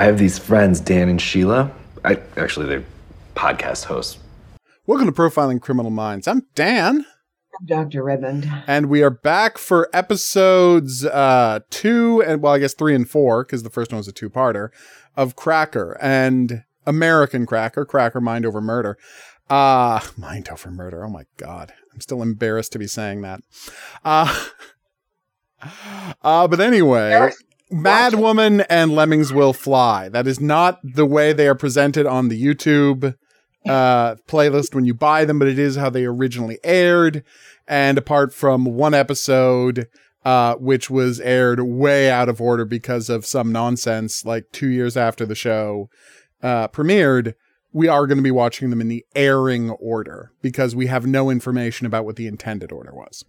I have these friends, Dan and Sheila. I actually they're podcast hosts. Welcome to Profiling Criminal Minds. I'm Dan. I'm Dr. Redmond. And we are back for episodes uh two and well, I guess three and four, because the first one was a two-parter, of Cracker and American Cracker, Cracker Mind Over Murder. Uh Mind Over Murder. Oh my god. I'm still embarrassed to be saying that. Uh uh, but anyway, Mad Woman and Lemmings Will Fly. That is not the way they are presented on the YouTube uh, playlist when you buy them, but it is how they originally aired. And apart from one episode, uh, which was aired way out of order because of some nonsense, like two years after the show uh, premiered, we are going to be watching them in the airing order because we have no information about what the intended order was.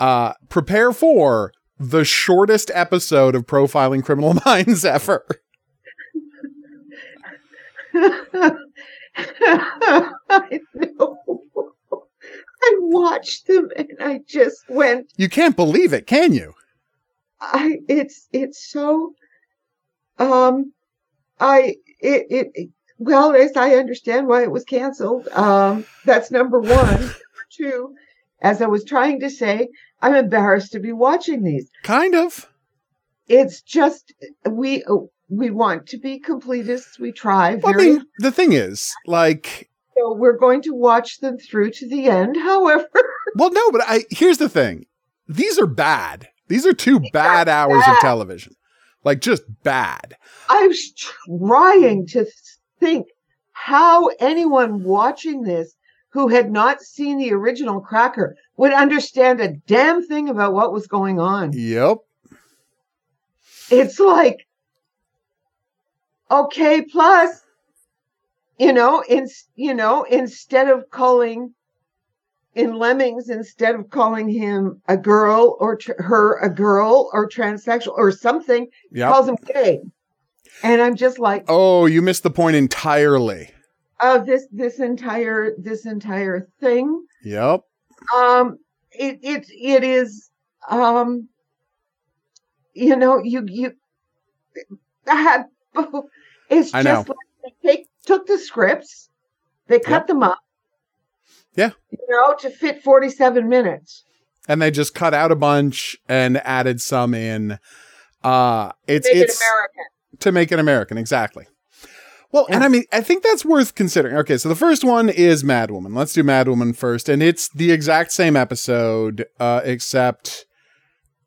Uh, prepare for the shortest episode of Profiling Criminal Minds ever. I know. I watched them and I just went. You can't believe it, can you? I it's it's so um I it it, it well as I understand why it was canceled. Um that's number 1. number 2 as I was trying to say, I'm embarrassed to be watching these. Kind of. It's just we we want to be completists. We try. Well, I mean, the thing is, like, so we're going to watch them through to the end. However, well, no, but I here's the thing: these are bad. These are two bad hours bad. of television, like just bad. I was trying to think how anyone watching this who had not seen the original Cracker would understand a damn thing about what was going on. Yep. It's like, okay, plus, you know, in, you know, instead of calling in Lemmings, instead of calling him a girl or tr- her a girl or transsexual or something, yep. calls him gay. And I'm just like, oh, you missed the point entirely of this this entire this entire thing. Yep. Um it it it is um you know you you had it's I just know. like they take, took the scripts, they cut yep. them up. Yeah. You know, to fit 47 minutes. And they just cut out a bunch and added some in. Uh it's make it's it American. to make it American, exactly. Well, and I mean, I think that's worth considering. Okay, so the first one is Madwoman. Let's do Madwoman first, and it's the exact same episode, uh, except,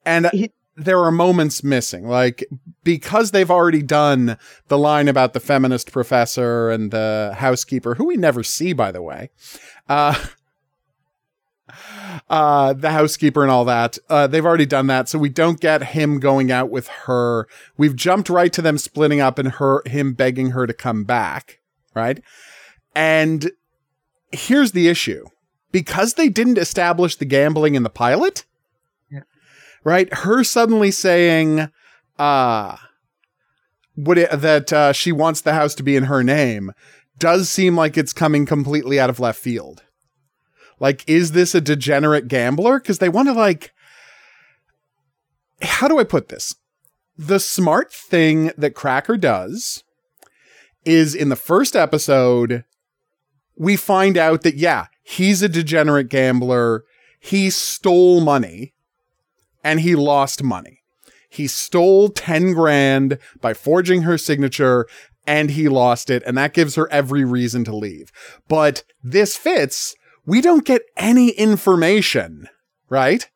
and there are moments missing, like because they've already done the line about the feminist professor and the housekeeper, who we never see, by the way. Uh, uh, the housekeeper and all that. Uh, they've already done that, so we don't get him going out with her. We've jumped right to them splitting up and her him begging her to come back, right? And here's the issue: because they didn't establish the gambling in the pilot, yeah. right? Her suddenly saying, "Uh, would it that uh, she wants the house to be in her name." Does seem like it's coming completely out of left field like, is this a degenerate gambler? Because they want to, like, how do I put this? The smart thing that Cracker does is in the first episode, we find out that, yeah, he's a degenerate gambler. He stole money and he lost money. He stole 10 grand by forging her signature and he lost it. And that gives her every reason to leave. But this fits we don't get any information, right?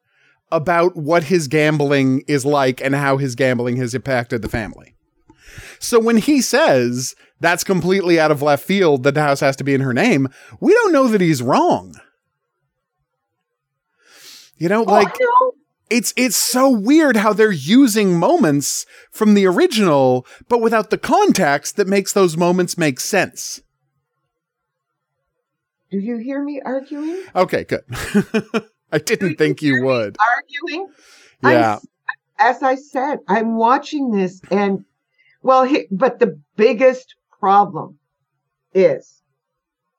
About what his gambling is like and how his gambling has impacted the family. So when he says that's completely out of left field that the house has to be in her name, we don't know that he's wrong. You know, oh, like oh, it's it's so weird how they're using moments from the original but without the context that makes those moments make sense. Do you hear me arguing? Okay, good. I didn't you think you would. Arguing? Yeah. I'm, as I said, I'm watching this and well, he, but the biggest problem is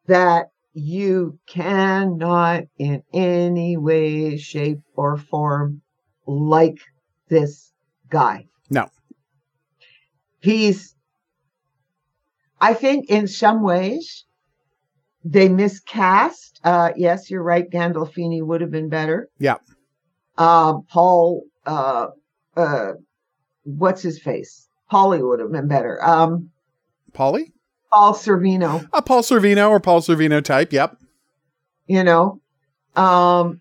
that you cannot in any way, shape, or form like this guy. No. He's I think in some ways they miscast. Uh, yes, you're right. Gandolfini would have been better. Yeah. Um, Paul, uh, uh, what's his face? Paulie would have been better. Um, Polly? Paul Sorvino, A Paul Sorvino or Paul Sorvino type. Yep. you know. Um,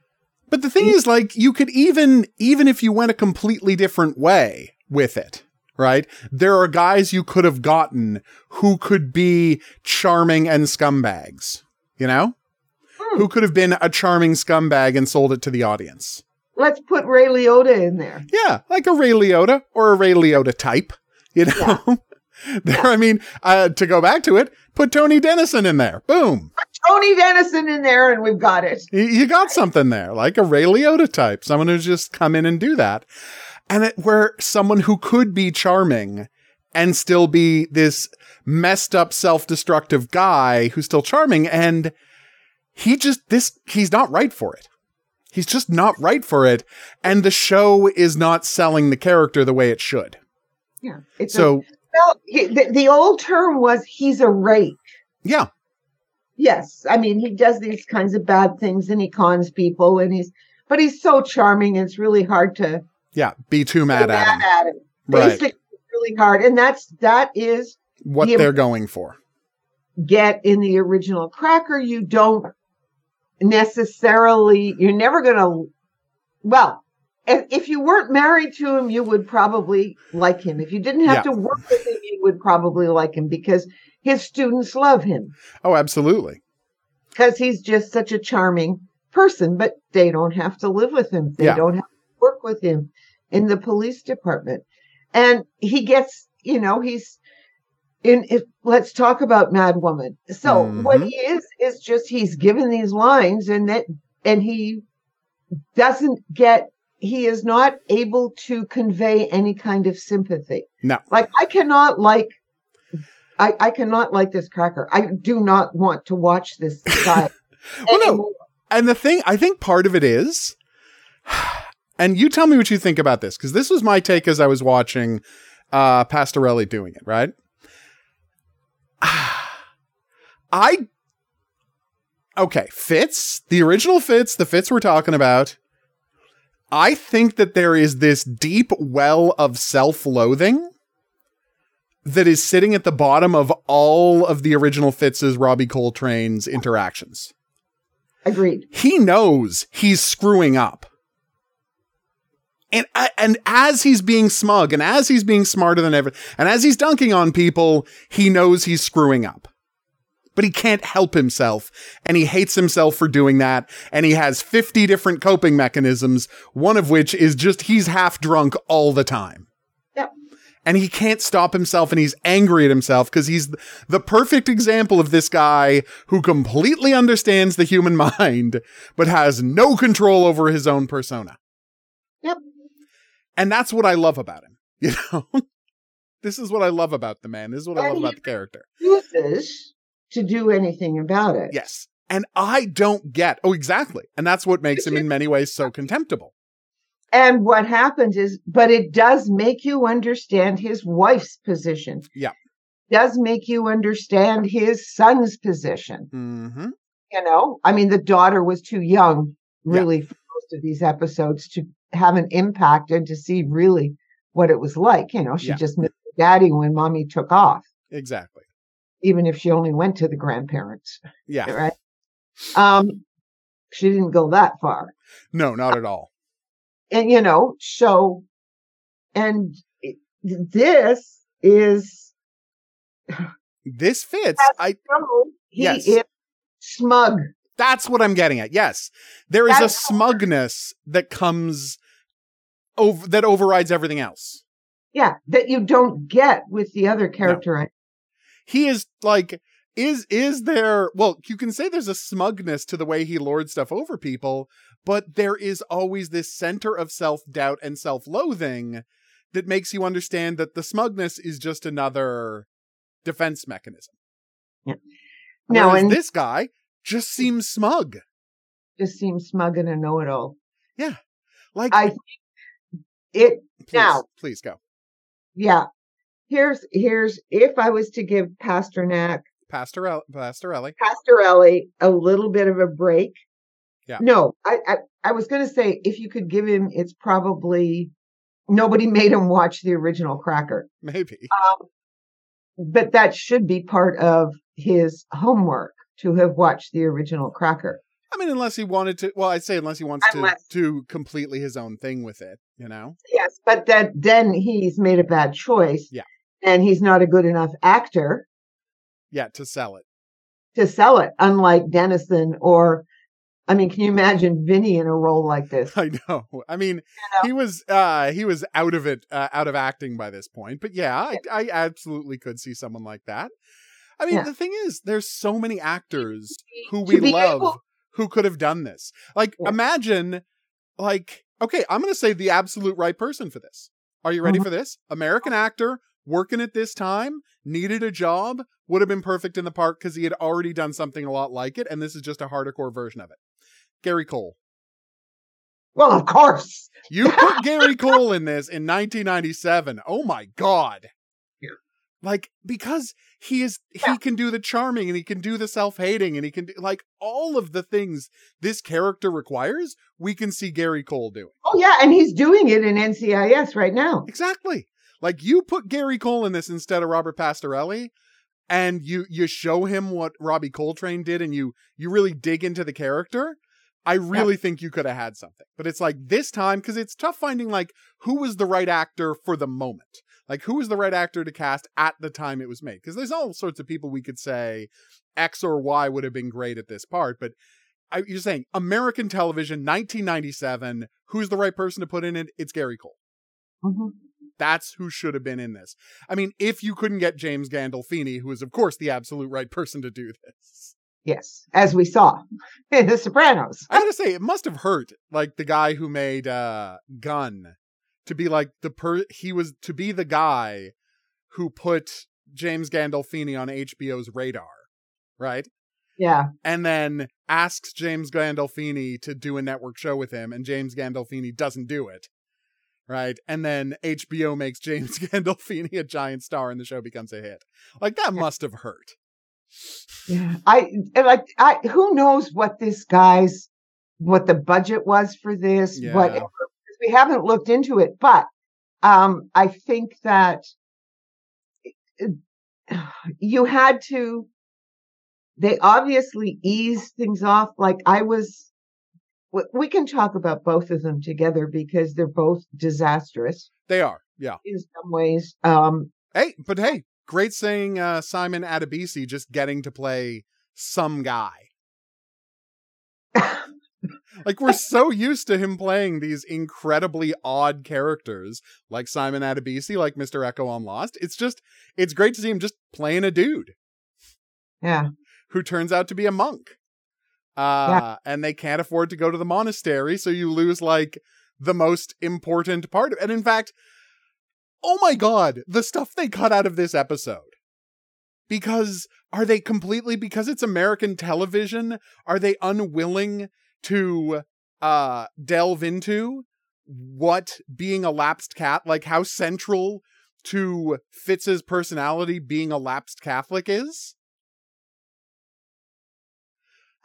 But the thing is, like, you could even, even if you went a completely different way with it, right? There are guys you could have gotten who could be charming and scumbags, you know? Hmm. Who could have been a charming scumbag and sold it to the audience. let's put Ray Liotta in there. Yeah, like a Ray Liotta or a Ray Liotta type, you know? there, I mean, uh, to go back to it, put Tony Denison in there. Boom. Tony Denison in there, and we've got it. You- You got something there, like a Ray Liotta type, someone who's just come in and do that. And it, where someone who could be charming and still be this messed up, self destructive guy who's still charming. And he just, this, he's not right for it. He's just not right for it. And the show is not selling the character the way it should. Yeah. It's a, So, well, he, the, the old term was he's a rake. yeah, Yes, I mean he does these kinds of bad things and he cons people and he's but he's so charming. It's really hard to yeah, be too mad get at him. at him. Basically, really hard, and that's that is What the- they're going for. get in the original cracker. You don't necessarily. You're never gonna. Well, if, if you weren't married to him, you would probably like him. If you didn't have Yeah. to work with him, you would probably like him because his students love him. Oh, absolutely. because he's just such a charming person, but they don't have to live with him. They Yeah. don't have to work with him in the police department. And he gets, you know, he's in if let's talk about Mad Woman. So what Mhm. he is is just he's given these lines and that and he doesn't get he is not able to convey any kind of sympathy. No. Like I cannot like I, I cannot like this cracker. I do not want to watch this guy. Well, no. And the thing, I think part of it is, and you tell me what you think about this, because this was my take as I was watching uh, Pastorelli doing it, right? I, okay, Fitz, the original Fitz, the Fitz we're talking about, I think that there is this deep well of self loathing that is sitting at the bottom of all of the original Fitz's Robbie Coltrane's interactions Agreed. he knows he's screwing up. And and as he's being smug and as he's being smarter than ever and as he's dunking on people, he knows he's screwing up. But he can't help himself and he hates himself for doing that and he has 50 different coping mechanisms, one of which is just he's half drunk all the time. Yep. And he can't stop himself and he's angry at himself because he's the perfect example of this guy who completely understands the human mind but has no control over his own persona. And that's what I love about him. You know, this is what I love about the man. This is what I love about the character. Refuses to do anything about it. Yes. And I don't get, oh, exactly. And that's what makes him in many ways so contemptible. And what happens is, but it does make you understand his wife's position. Yeah. Does make you understand his son's position. hmm You know, I mean, the daughter was too young, Yeah. really, for most of these episodes to have an impact and to see really what it was like. You know, she Yeah. just missed daddy when mommy took off, Exactly. even if she only went to the grandparents, Yeah. right? Um, she didn't go that far. No, not at all. and you know so and this is This fits. I he Yes. is smug that's what I'm getting at. Yes. There is a That's- smugness that comes over that overrides everything else. yeah that you don't get with the other character he is like is is there well you can say there's a smugness to the way he lords stuff over people but there is always this center of self-doubt and self-loathing that makes you understand that the smugness is just another defense mechanism Yeah. now Whereas and this guy just seems smug just seems smug and a know-it-all Yeah. like i think it please, now- please go yeah here's here's if I was to give Pasternak Pastorelli, Pastorelli. Pastorelli a little bit of a break. Yeah. No, I I, I was going to say if you could give him, it's probably nobody made him watch the original Cracker, Maybe. um, but that should be part of his homework to have watched the original Cracker. I mean, unless he wanted to. Well, I'd say unless he wants Unless- to do completely his own thing with it. You know. Yes, but that then he's made a bad choice. Yeah. and he's not a good enough actor Yeah, to sell it. to sell it, unlike Denison or. I mean, can you imagine Vinny in a role like this? I know. I mean, know? he was uh he was out of it, uh, out of acting by this point. But yeah, I, I absolutely could see someone like that. I mean, Yeah. the thing is, there's so many actors who we love able- who could have done this. Like, Yeah. imagine, like, okay, I'm going to say the absolute right person for this. Are you ready Mhm. for this? American actor working at this time, needed a job, would have been perfect in the part because he had already done something a lot like it, and this is just a hardcore version of it. Gary Cole. Well, of course. You put Gary Cole in this in 1997. Oh my god. Yeah. Like because he is Yeah. he can do the charming and he can do the self-hating and he can do like all of the things this character requires, we can see Gary Cole doing. Oh yeah, and he's doing it in NCIS right now. Exactly. Like you put Gary Cole in this instead of Robert Pastorelli and you you show him what Robbie Coltrane did and you you really dig into the character. I really think you could have had something. But it's like this time cuz it's tough finding like who was the right actor for the moment. Like who was the right actor to cast at the time it was made because there's all sorts of people we could say X or Y would have been great at this part, but I, you're saying American television 1997, who's the right person to put in it? It's Gary Cole. Mhm. That's who should have been in this. I mean, if you couldn't get James Gandolfini, who is of course the absolute right person to do this. Yes, as we saw in The Sopranos. I gotta say, it must have hurt, like the guy who made uh Gun, to be like the per he was to be the guy who put James Gandolfini on HBO's radar, right? Yeah, And then asks James Gandolfini to do a network show with him, and James Gandolfini doesn't do it. Right. And then HBO makes James Gandolfini a giant star and the show becomes a hit. Like that must have hurt. yeah. I like. I who knows what this guy's what the budget was for this. Yeah. What we haven't looked into it, but um, I think that you had to. They obviously eased things off. Like I was. we- We can talk about both of them together because they're both disastrous They are. Yeah. in some ways. Um, Hey, but hey, great saying uh Simon Adebisi just getting to play some guy. Like we're so used to him playing these incredibly odd characters like Simon Adebisi, like Mr. Eko on Lost. It's just it's great to see him just playing a dude yeah. who turns out to be a monk. Uh and they can't afford to go to the monastery, so you lose like the most important part of and in fact, oh my god, the stuff they cut out of this episode. Because are they completely because it's American television, are they unwilling to uh delve into what being a lapsed cat like how central to Fitz's personality being a lapsed Catholic is?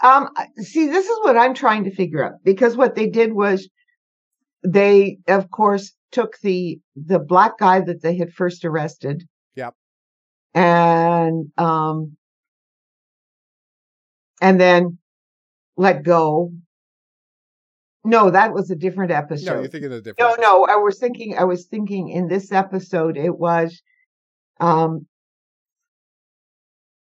Um, see, this is what I'm trying to figure out because what they did was they, of course, took the the black guy that they had first arrested. Yep. And um, and then let go. No, that was a different episode. No, you're thinking of a different. No, episode. no, I was thinking, I was thinking in this episode, it was, um,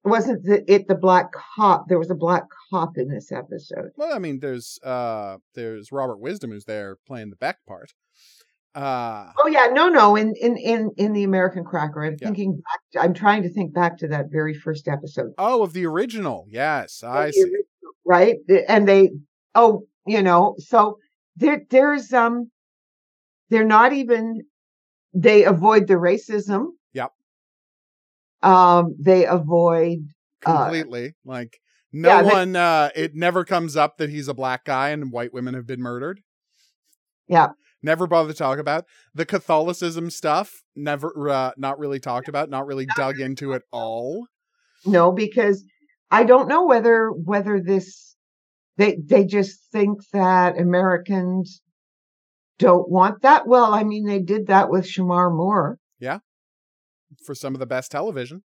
wasn't the, it the black cop? There was a black cop in this episode. Well, I mean, there's uh, there's Robert Wisdom who's there playing the back part. Uh, Oh yeah, no, no, in in in in the American Cracker. I'm Yeah. thinking back. I'm trying to think back to that very first episode. oh, of the original. Yes, I The see. original, Right, and they, oh, you know, so there, there's um, they're not even. They avoid the racism. Yep. Um, they avoid uh, Completely. like no yeah, they- one. uh It never comes up that he's a black guy and white women have been murdered. Yeah. Never bother to talk about the Catholicism stuff. Never, uh, not really talked about. Not really dug into at all. No, because I don't know whether whether this they they just think that Americans don't want that. Well, I mean, they did that with Shemar Moore. Yeah, for some of the best television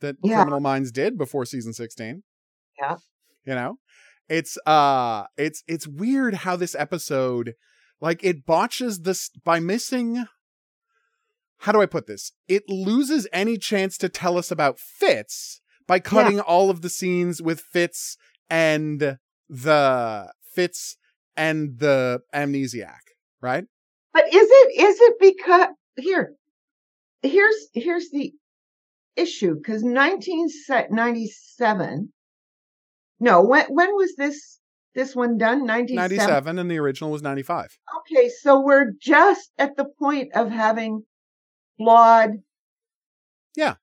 that Yeah. Criminal Minds did before season 16. Yeah. You know? It's uh it's it's weird how this episode like it botches this by missing how do I put this? It loses any chance to tell us about Fitz by cutting all of the scenes with Fitz and the Fitz and the amnesiac, right? But is it is it because here here's here's the issue because 1997 no when when was this this one done 97 97 and the original was 95. okay so we're just at the point of having flawed Yeah.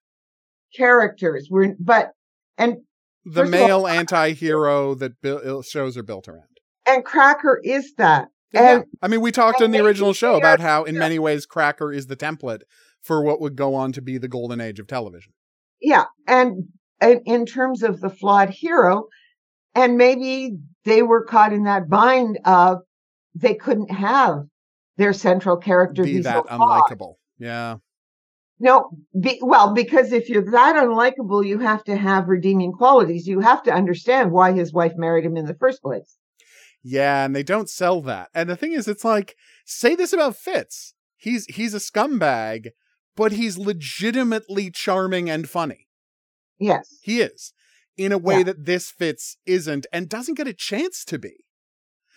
characters we're but and the First male anti-hero that bil- uh, shows are built around. and cracker is that Yeah. I mean, we talked in the original show about how, in many ways, Cracker is the template for what would go on to be the golden age of television. yeah and, and in terms of the flawed hero and maybe they were caught in that bind of they couldn't have their central character Be be, that so unlikable. Yeah. No be, well because if you're that unlikable you have to have redeeming qualities you have to understand why his wife married him in the first place Yeah, and they don't sell that. And the thing is, it's like, say this about Fitz. He's he's a scumbag, but he's legitimately charming and funny. yes He is. In a way Yeah. that this Fitz isn't and doesn't get a chance to be.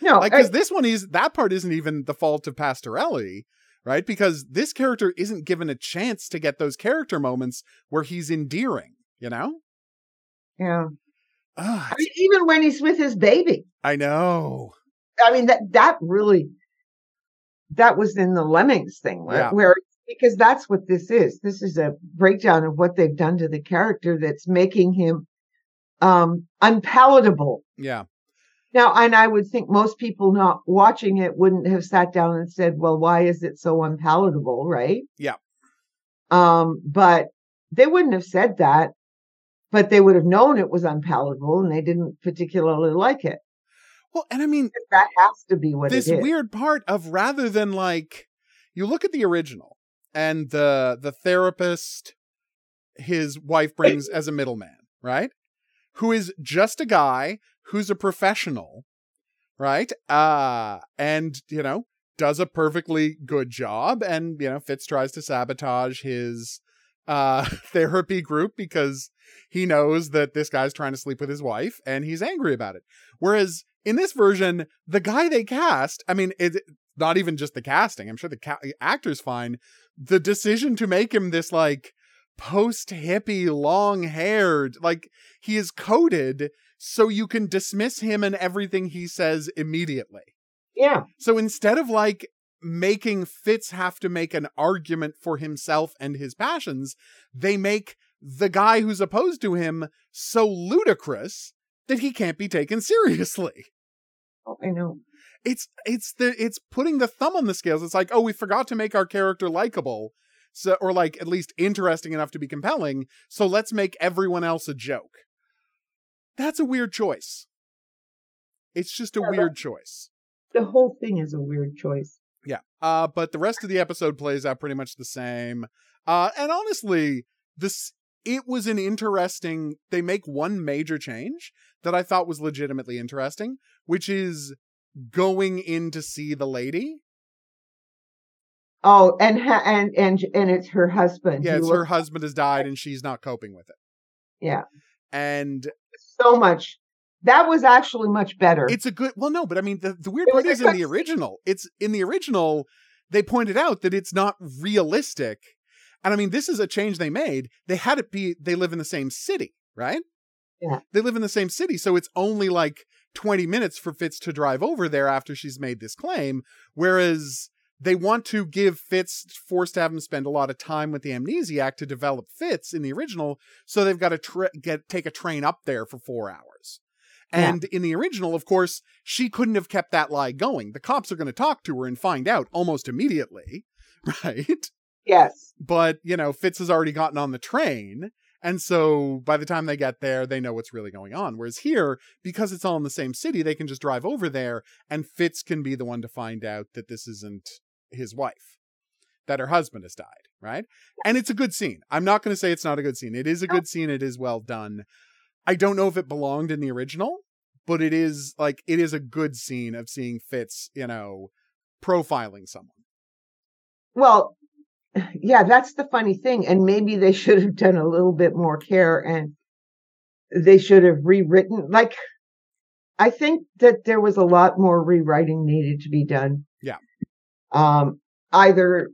no like because this one is that part isn't even the fault of pastorelli right because this character isn't given a chance to get those character moments where he's endearing you know yeah Ugh, I mean, even when he's with his baby i know I mean that that really that was in the Lemmings thing where, Yeah. where because that's what this is. This is a breakdown of what they've done to the character that's making him um unpalatable. yeah Now, and I would think most people not watching it wouldn't have sat down and said, "Well, why is it so unpalatable?" Right? Yeah. Um, but they wouldn't have said that, but they would have known it was unpalatable, and they didn't particularly like it. well and i mean That has to be what this it is. weird part of rather than like you look at the original and the the therapist his wife brings as a middleman right who is just a guy who's a professional right? Uh and you know does a perfectly good job and you know fitz tries to sabotage his uh therapy group because he knows that this guy's trying to sleep with his wife and he's angry about it. Whereas in this version the guy they cast i mean it not even just the casting i'm sure the ca- actor's fine. The decision to make him this like post hippie long haired like he is coded so you can dismiss him and everything he says immediately yeah. so instead of like making Fitz have to make an argument for himself and his passions, they make the guy who's opposed to him so ludicrous that he can't be taken seriously. Oh, I know. It's it's the it's putting the thumb on the scales. It's like, oh, we forgot to make our character likable. So or like at least interesting enough to be compelling, so let's make everyone else a joke. That's a weird choice. It's just a Yeah, weird choice. The whole thing is a weird choice. Yeah. Uh, but the rest of the episode plays out pretty much the same. Uh, and honestly, this it was an interesting. They make one major change that I thought was legitimately interesting, which is going in to see the lady. Oh, and ha- and and and it's her husband. Yeah, it's her husband has died and she's not coping with it. Yeah. And so much. That was actually much better. it's a good. Well, no, but I mean, the the weird It part is in the original. It's in the original. They pointed out that it's not realistic, and I mean, this is a change they made. They had it be they live in the same city, right? Yeah. They live in the same city, so it's only like twenty minutes for Fitz to drive over there after she's made this claim. Whereas they want to give Fitz forced to have him spend a lot of time with the amnesiac to develop Fitz in the original, so they've got to tra- get take a train up there for four hours. And in the original, of course, she couldn't have kept that lie going. The cops are going to talk to her and find out almost immediately, right? Yes. But, you know, Fitz has already gotten on the train. And so by the time they get there, they know what's really going on. Whereas here, because it's all in the same city, they can just drive over there and Fitz can be the one to find out that this isn't his wife, that her husband has died, right? And it's a good scene. I'm not going to say it's not a good scene. It is a good scene. It is well done. I don't know if it belonged in the original, but it is like it is a good scene of seeing Fitz, you know, profiling someone. Well, yeah, that's the funny thing. And maybe they should have done a little bit more care and they should have rewritten. Like, I think that there was a lot more rewriting needed to be done. Um, either,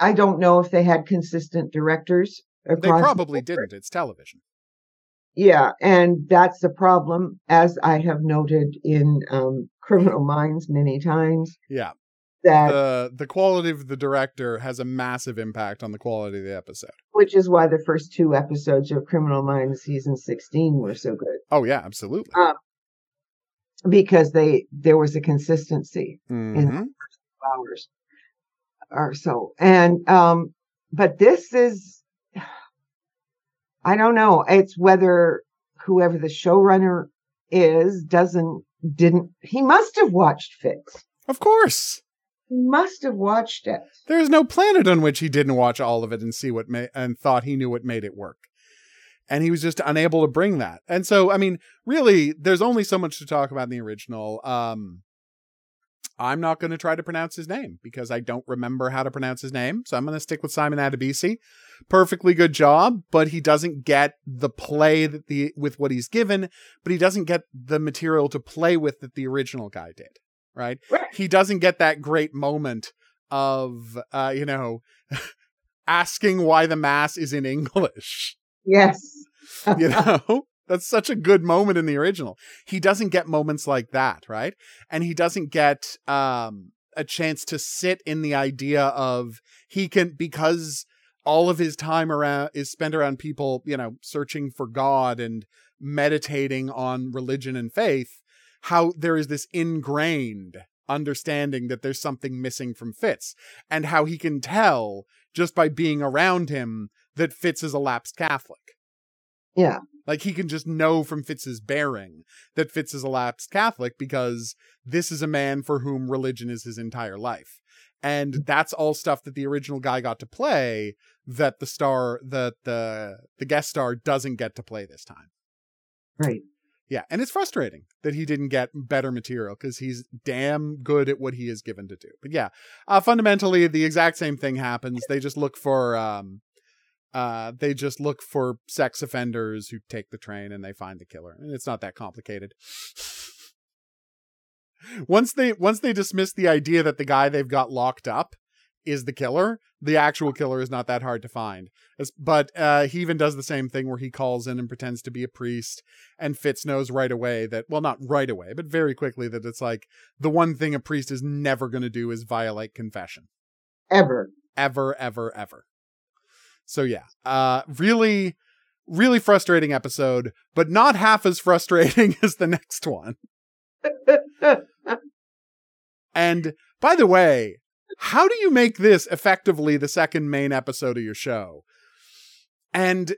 I don't know if they had consistent directors. They across the probably board. didn't. It's television. Yeah, and that's the problem, as I have noted in um, Criminal Minds many times. Yeah. That the the quality of the director has a massive impact on the quality of the episode. which is why the first two episodes of Criminal Minds season sixteen were so good Oh yeah, absolutely. because they there was a consistency Mhm. Hours or so, and um, but this is I don't know. It's whether whoever the showrunner is doesn't didn't he must have watched Fix. Of course. He must have watched it. There is no planet on which he didn't watch all of it and see what ma- and thought he knew what made it work. And he was just unable to bring that. And so, I mean, really, there's only so much to talk about in the original. Um, I'm not going to try to pronounce his name because I don't remember how to pronounce his name. So I'm going to stick with Simon Adebisi. Perfectly good job, but he doesn't get the play that the with what he's given, but he doesn't get the material to play with that the original guy did. Right? Right. He doesn't get that great moment of uh, you know, asking why the mass is in English. Yes. You know? That's such a good moment in the original. He doesn't get moments like that, right? And he doesn't get um a chance to sit in the idea of he can because all of his time around is spent around people, you know, searching for God and meditating on religion and faith, how there is this ingrained understanding that there's something missing from Fitz and how he can tell just by being around him that Fitz is a lapsed Catholic. Yeah. Like he can just know from Fitz's bearing that Fitz is a lapsed Catholic because this is a man for whom religion is his entire life. And that's all stuff that the original guy got to play that the star that the the guest star doesn't get to play this time. Right. Yeah, and it's frustrating that he didn't get better material because he's damn good at what he is given to do. But yeah, uh, fundamentally the exact same thing happens. They just look for um, uh, they just look for sex offenders who take the train and they find the killer, and it's not that complicated. once they once they dismiss the idea that the guy they've got locked up is the killer, the actual killer is not that hard to find. But uh, he even does the same thing where he calls in and pretends to be a priest, and Fitz knows right away that, well, not right away, but very quickly that it's like the one thing a priest is never going to do is violate confession. Ever. Ever, ever, ever. So yeah, uh, really, really frustrating episode, but not half as frustrating as the next one. And by the way, how do you make this effectively the second main episode of your show? And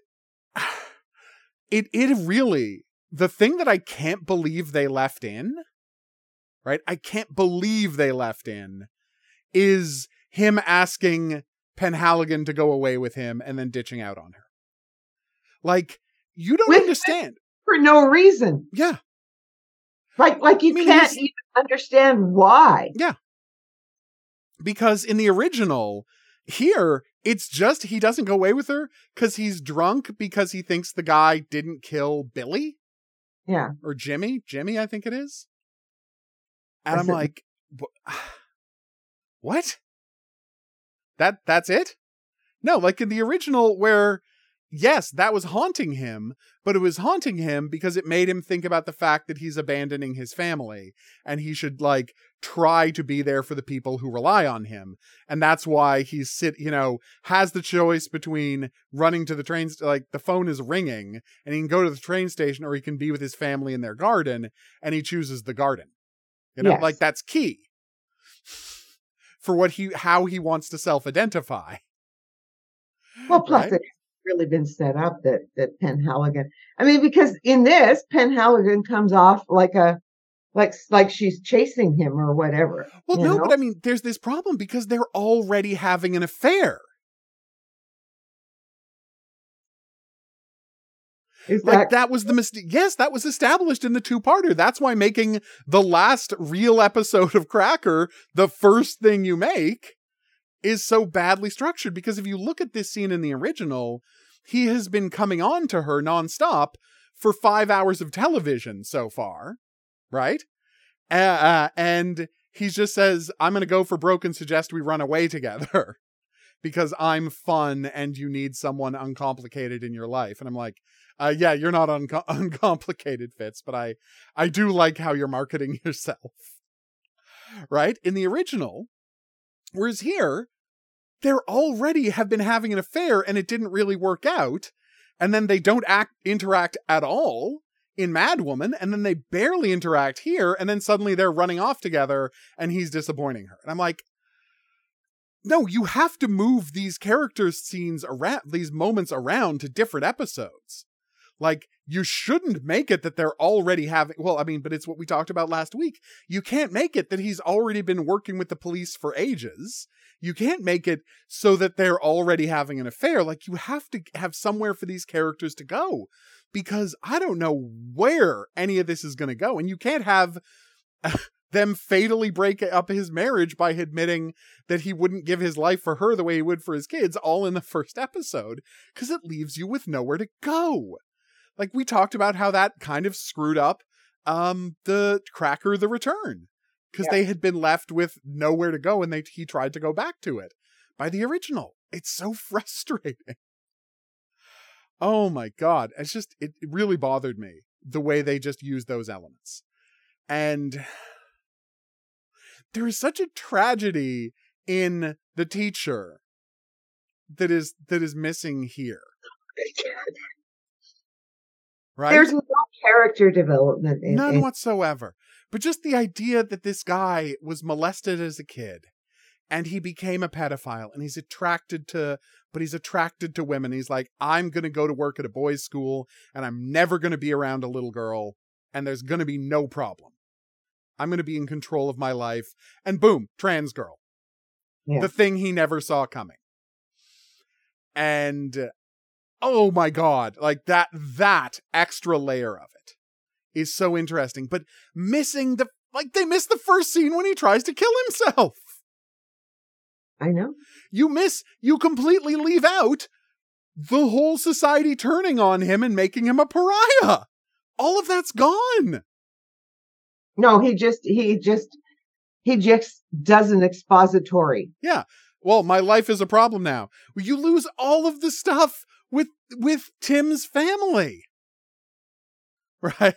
it it really the thing that I can't believe they left in, right? I can't believe they left in is him asking Penhaligon to go away with him and then ditching out on her. Like you don't With- understand. For no reason. Yeah. Like like you I mean, can't even understand why. Yeah. Because in the original here it's just he doesn't go away with her because he's drunk because he thinks the guy didn't kill billy Yeah. or jimmy jimmy i think it is and That's i'm it. like what that that's it no like in the original where yes, that was haunting him, but it was haunting him because it made him think about the fact that he's abandoning his family and he should like try to be there for the people who rely on him. And that's why he's sit, you know, has the choice between running to the train, st- like the phone is ringing and he can go to the train station or he can be with his family in their garden and he chooses the garden. You know, Yes. like that's key for what he, how he wants to self identify. Well, plus Right. it's really been set up that that Penhaligon. I mean, because in this, Penhaligon comes off like a like like she's chasing him or whatever. Well, no, know? but I mean, there's this problem because they're already having an affair. Is Like that that was the mistake. Yes, that was established in the two-parter. That's why making the last real episode of Cracker the first thing you make is so badly structured. Because if you look at this scene in the original, he has been coming on to her nonstop for five hours of television so far, right? Uh, uh, and he just says, "I'm going to go for broke and suggest we run away together." Because I'm fun and you need someone uncomplicated in your life. And I'm like, uh, yeah, you're not unco- uncomplicated, Fitz, but I, I do like how you're marketing yourself. Right? In the original, whereas here, they're already have been having an affair and it didn't really work out. And then they don't act interact at all in Mad Woman, and then they barely interact here, and then suddenly they're running off together and he's disappointing her. And I'm like, no, you have to move these character scenes around, these moments around to different episodes. Like, you shouldn't make it that they're already having, well, I mean, but it's what we talked about last week. You can't make it that he's already been working with the police for ages. You can't make it so that they're already having an affair. Like, you have to have somewhere for these characters to go because I don't know where any of this is going to go. And you can't have them fatally break up his marriage by admitting that he wouldn't give his life for her the way he would for his kids all in the first episode because it leaves you with nowhere to go. Like we talked about how that kind of screwed up um the Cracker the Return because Yeah. they had been left with nowhere to go and they he tried to go back to it by the original. It's so frustrating. Oh my god, it's just it, it really bothered me the way they just used those elements. And there is such a tragedy in the teacher that is that is missing here, right? there's no character development in, None in- whatsoever. But just the idea that this guy was molested as a kid and he became a pedophile and he's attracted to but he's attracted to women. He's like, I'm gonna go to work at a boys' school and I'm never gonna be around a little girl, and there's gonna be no problem. I'm gonna be in control of my life. And boom, trans girl. Yeah. The thing he never saw coming. And oh my god, like that that extra layer of it is so interesting. But missing the like they miss the first scene when he tries to kill himself. I know. You miss you completely leave out the whole society turning on him and making him a pariah. All of that's gone. No, he just he just he just does an expository. Yeah. Well, my life is a problem now. You lose all of the stuff with with Tim's family. Right?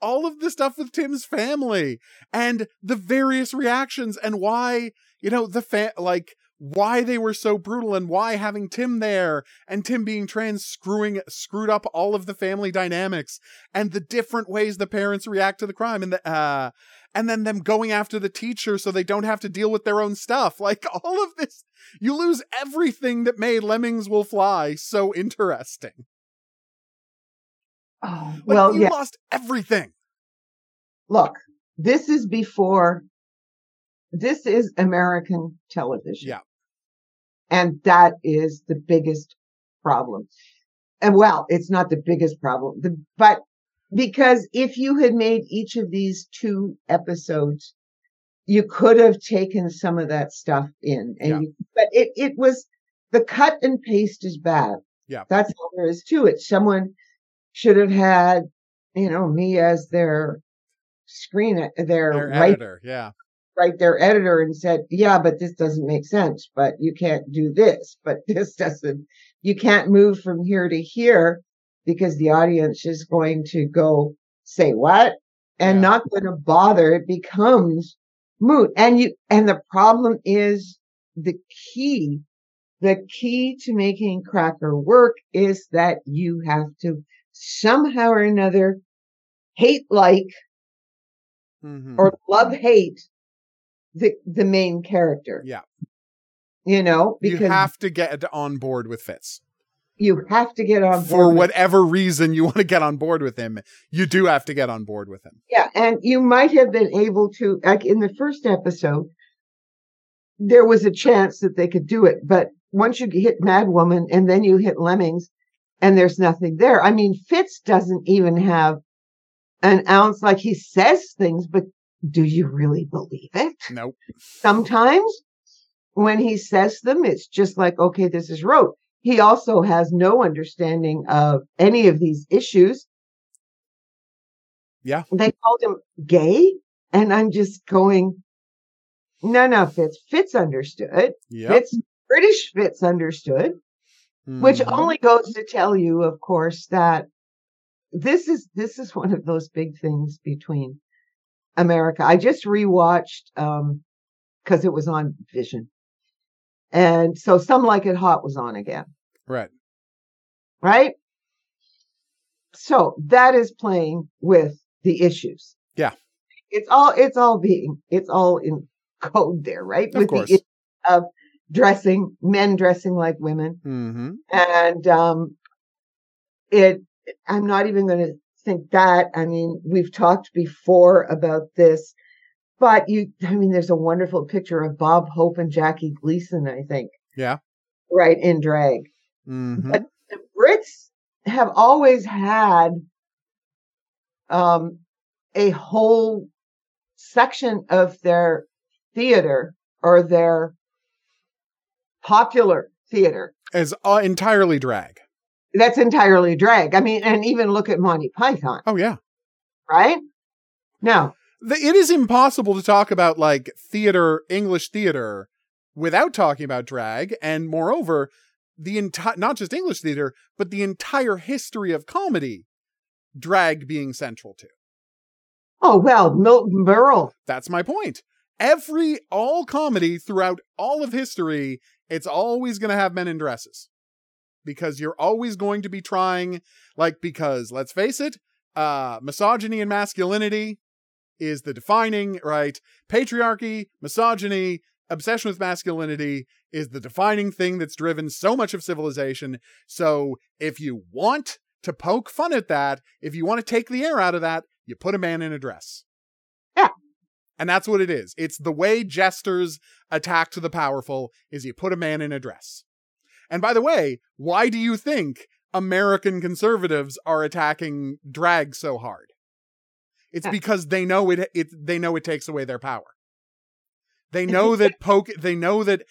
All of the stuff with Tim's family and the various reactions and why, you know, the fa- like why they were so brutal and why having Tim there and Tim being trans screwing screwed up all of the family dynamics and the different ways the parents react to the crime and the uh and then them going after the teacher so they don't have to deal with their own stuff. Like all of this, you lose everything that made Lemmings Will Fly so interesting. Oh, Like, well, you yeah. lost everything. Look, this is before. This is American television. Yeah. And that is the biggest problem. And well, it's not the biggest problem, the, but because if you had made each of these two episodes, you could have taken some of that stuff in. And Yeah. you, but it, it was the cut and paste is bad. Yeah. That's all there is to it. Someone should have had, you know, me as their screen, their, Their right editor, yeah. write their editor and said, yeah, but this doesn't make sense, but you can't do this, but this doesn't you can't move from here to here because the audience is going to go say what and Yeah. not going to bother. It becomes moot. And you, and the problem is the key, the key to making Cracker work is that you have to somehow or another hate like Mhm. or love hate the the main character. Yeah. You know, because you have to get on board with Fitz. You have to get on board For whatever reason you want to get on board with him, you do have to get on board with him. Yeah, and you might have been able to like in the first episode there was a chance that they could do it, but once you hit Mad Woman and then you hit Lemmings and there's nothing there. I mean, Fitz doesn't even have an ounce like he says things, but do you really believe it? Nope. sometimes when he says them, it's just like, okay, this is rote. He also has no understanding of any of these issues. Yeah. They called him gay. And I'm just going, no, no, Fitz. Fitz understood. Yep. Fitz, British Fitz understood, which Mhm. only goes to tell you, of course, that this is, this is one of those big things between America. I just rewatched, um, cause it was on Vision. And so Some Like It Hot was on again, right. right? So that is playing with the issues. Yeah. It's all, it's all being, it's all in code there, right? Of with course. the issue of dressing, men dressing like women. hmm And, um, it, I'm not even going to think that. I mean, we've talked before about this, but you, I mean, there's a wonderful picture of Bob Hope and Jackie Gleason, I think. Yeah. Right in drag. hmm But the Brits have always had um, a whole section of their theater or their popular theater As uh, entirely drag. that's entirely drag. I mean, and even look at Monty Python, Oh yeah. right? Now, it is impossible to talk about like theater, English theater, without talking about drag, and moreover, the entire not just English theater, but the entire history of comedy, drag being central to. oh well, Milton Berle. That's my point. Every all comedy throughout all of history, it's always going to have men in dresses. Because you're always going to be trying like because let's face it, uh misogyny and masculinity is the defining, right? Patriarchy, misogyny, obsession with masculinity is the defining thing that's driven so much of civilization. So, if you want to poke fun at that, if you want to take the air out of that, you put a man in a dress. Yeah. And that's what it is. It's the way jesters attack to the powerful is you put a man in a dress. And by the way, why do you think American conservatives are attacking drag so hard? It's Yeah. because they know it, it they know it takes away their power. They know that poke they know that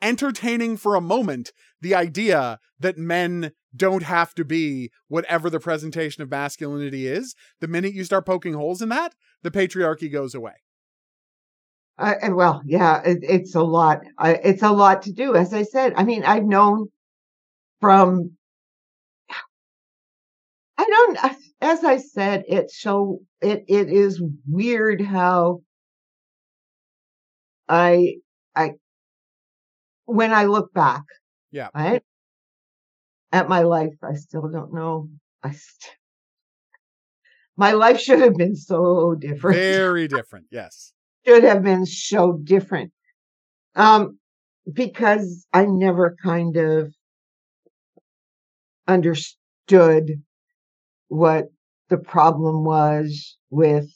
entertaining for a moment the idea that men don't have to be whatever the presentation of masculinity is, the minute you start poking holes in that, the patriarchy goes away. Uh, and well, yeah, it, it's a lot. I, it's a lot to do. As I said, I mean, I've known from, I don't, as I said, it's so, it, it is weird how I, I, when I look back, Yeah. right, at my life, I still don't know. I, st- my life should have been so different Very different. Yes. should have been so different. Um, because I never kind of understood what the problem was with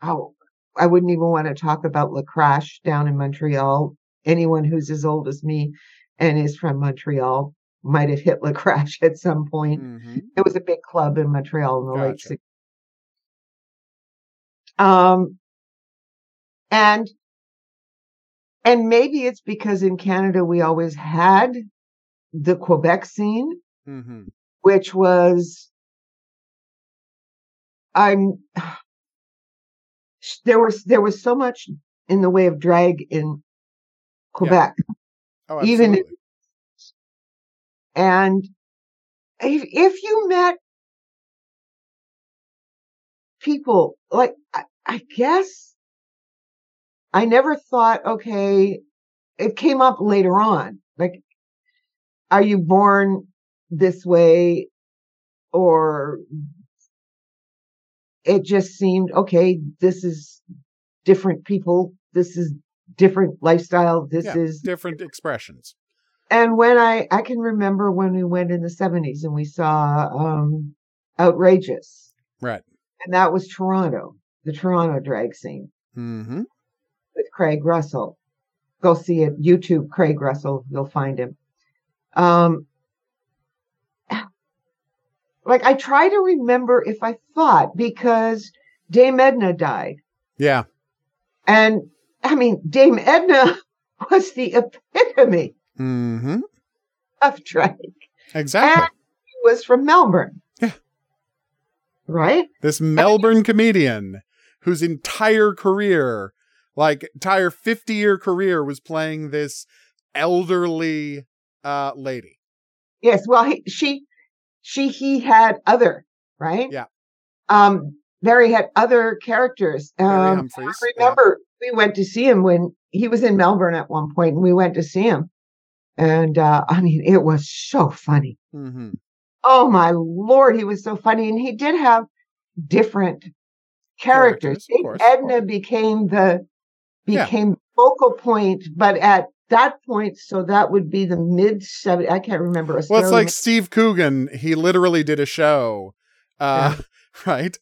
how I wouldn't even want to talk about La Crash down in Montreal. Anyone who's as old as me and is from Montreal might have hit La Crash at some point. Mhm. It was a big club in Montreal in the late 60s. Um, and, and maybe it's because in Canada we always had the Quebec scene, Mhm. which was, I'm, there was, there was so much in the way of drag in Quebec. Oh, Even if- and if, if you met people like, I, I guess I never thought, okay, it came up later on. Like, are you born this way or it just seemed okay this is different people this is different lifestyle this Yeah, is different expressions. and when i i can remember when we went in the 70s and we saw um outrageous Right. and that was toronto the toronto drag scene Mm-hmm. with craig russell go see it youtube craig russell you'll find him um like i try to remember if i thought because dame edna died Yeah. and i mean dame edna was the epitome Mm-hmm. of drag Exactly. and she was from melbourne Yeah. right this Melbourne comedian whose entire career, like entire 50 year career, was playing this elderly uh lady. yes well he, she she he had other right Yeah. um Barry had other characters um I remember we went to see him when he was in Melbourne at one point, and we went to see him. And uh, I mean, it was so funny. mm-hmm. Oh my lord, he was so funny, and he did have different characters. Characters, course. Edna became the Yeah. became focal point, but at that point, so that would be the mid 70s. I can't remember. Well, it's like Steve Coogan. He literally did a show, uh, right?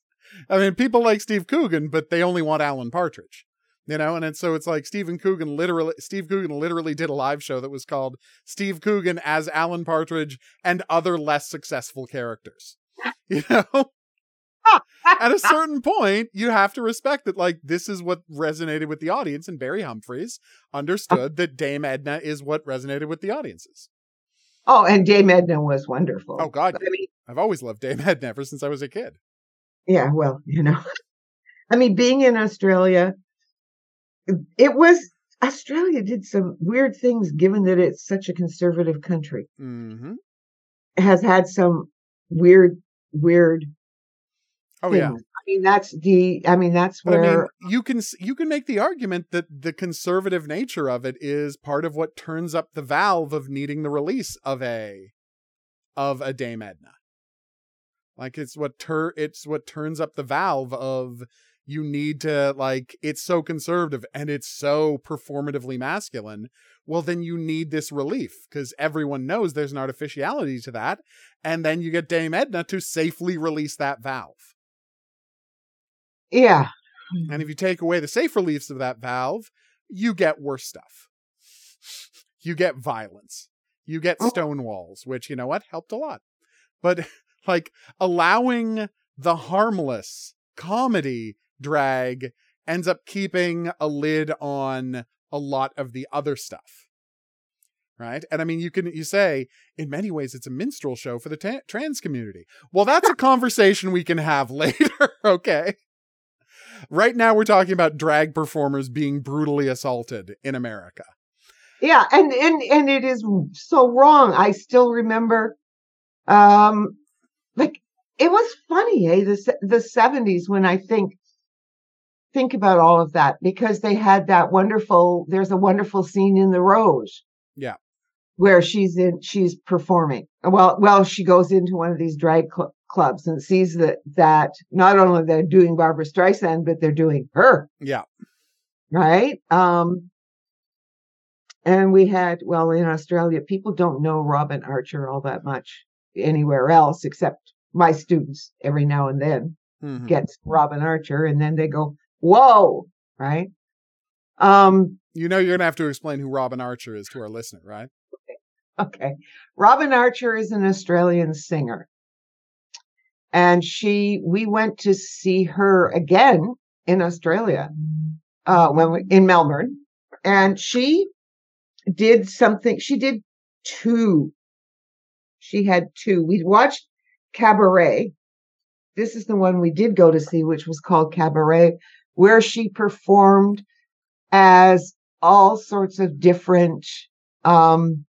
I mean, people like Steve Coogan, but they only want Alan Partridge, you know. And it's, so it's like Stephen Coogan literally, Steve Coogan literally did a live show that was called Steve Coogan as Alan Partridge and other less successful characters. You know, at a certain point, you have to respect that. Like this is what resonated with the audience, and Barry Humphries understood that Dame Edna is what resonated with the audiences. oh, and Dame Edna was wonderful. Oh God, But I mean, I've always loved Dame Edna ever since I was a kid. yeah, well, you know, I mean, being in Australia, it was Australia did some weird things given that it's such a conservative country. hmm It has had some weird, weird Oh yeah, I mean, that's the, I mean, that's but I where, mean, you can you can make the argument that the conservative nature of it is part of what turns up the valve of needing the release of a of a Dame Edna. Like it's what tur it's what turns up the valve of you need to like it's so conservative and it's so performatively masculine. Well, then you need this relief because everyone knows there's an artificiality to that, and then you get Dame Edna to safely release that valve. Yeah. Hmm. And if you take away the safe reliefs of that valve, you get worse stuff. You get violence. You get Oh. stone walls, which you know what helped a lot. But like allowing the harmless comedy drag ends up keeping a lid on a lot of the other stuff. Right? And I mean, you can you say in many ways it's a minstrel show for the ta- trans community. Well, that's a conversation we can have later, okay? Right now, we're talking about drag performers being brutally assaulted in America. Yeah, and and and it is so wrong. I still remember, um, like it was funny, eh? The the seventies when I think think about all of that because they had that wonderful. There's a wonderful scene in the Rose. Yeah. where she's in, she's performing. Well, well, she goes into one of these drag cl- clubs and sees that that not only they're doing Barbra Streisand, but they're doing her Yeah. right? Um, and we had, well, in Australia, people don't know Robyn Archer all that much anywhere else except my students every now and then Mhm. gets Robyn Archer and then they go, whoa, right? Um, You know, you're going to have to explain who Robyn Archer is to our listener, right? Okay. Robyn Archer is an Australian singer. And she, we went to see her again in Australia, uh, when we, in Melbourne. And she did something, she did two. She had two. We watched Cabaret. This is the one we did go to see, which was called Cabaret, where she performed as all sorts of different, um,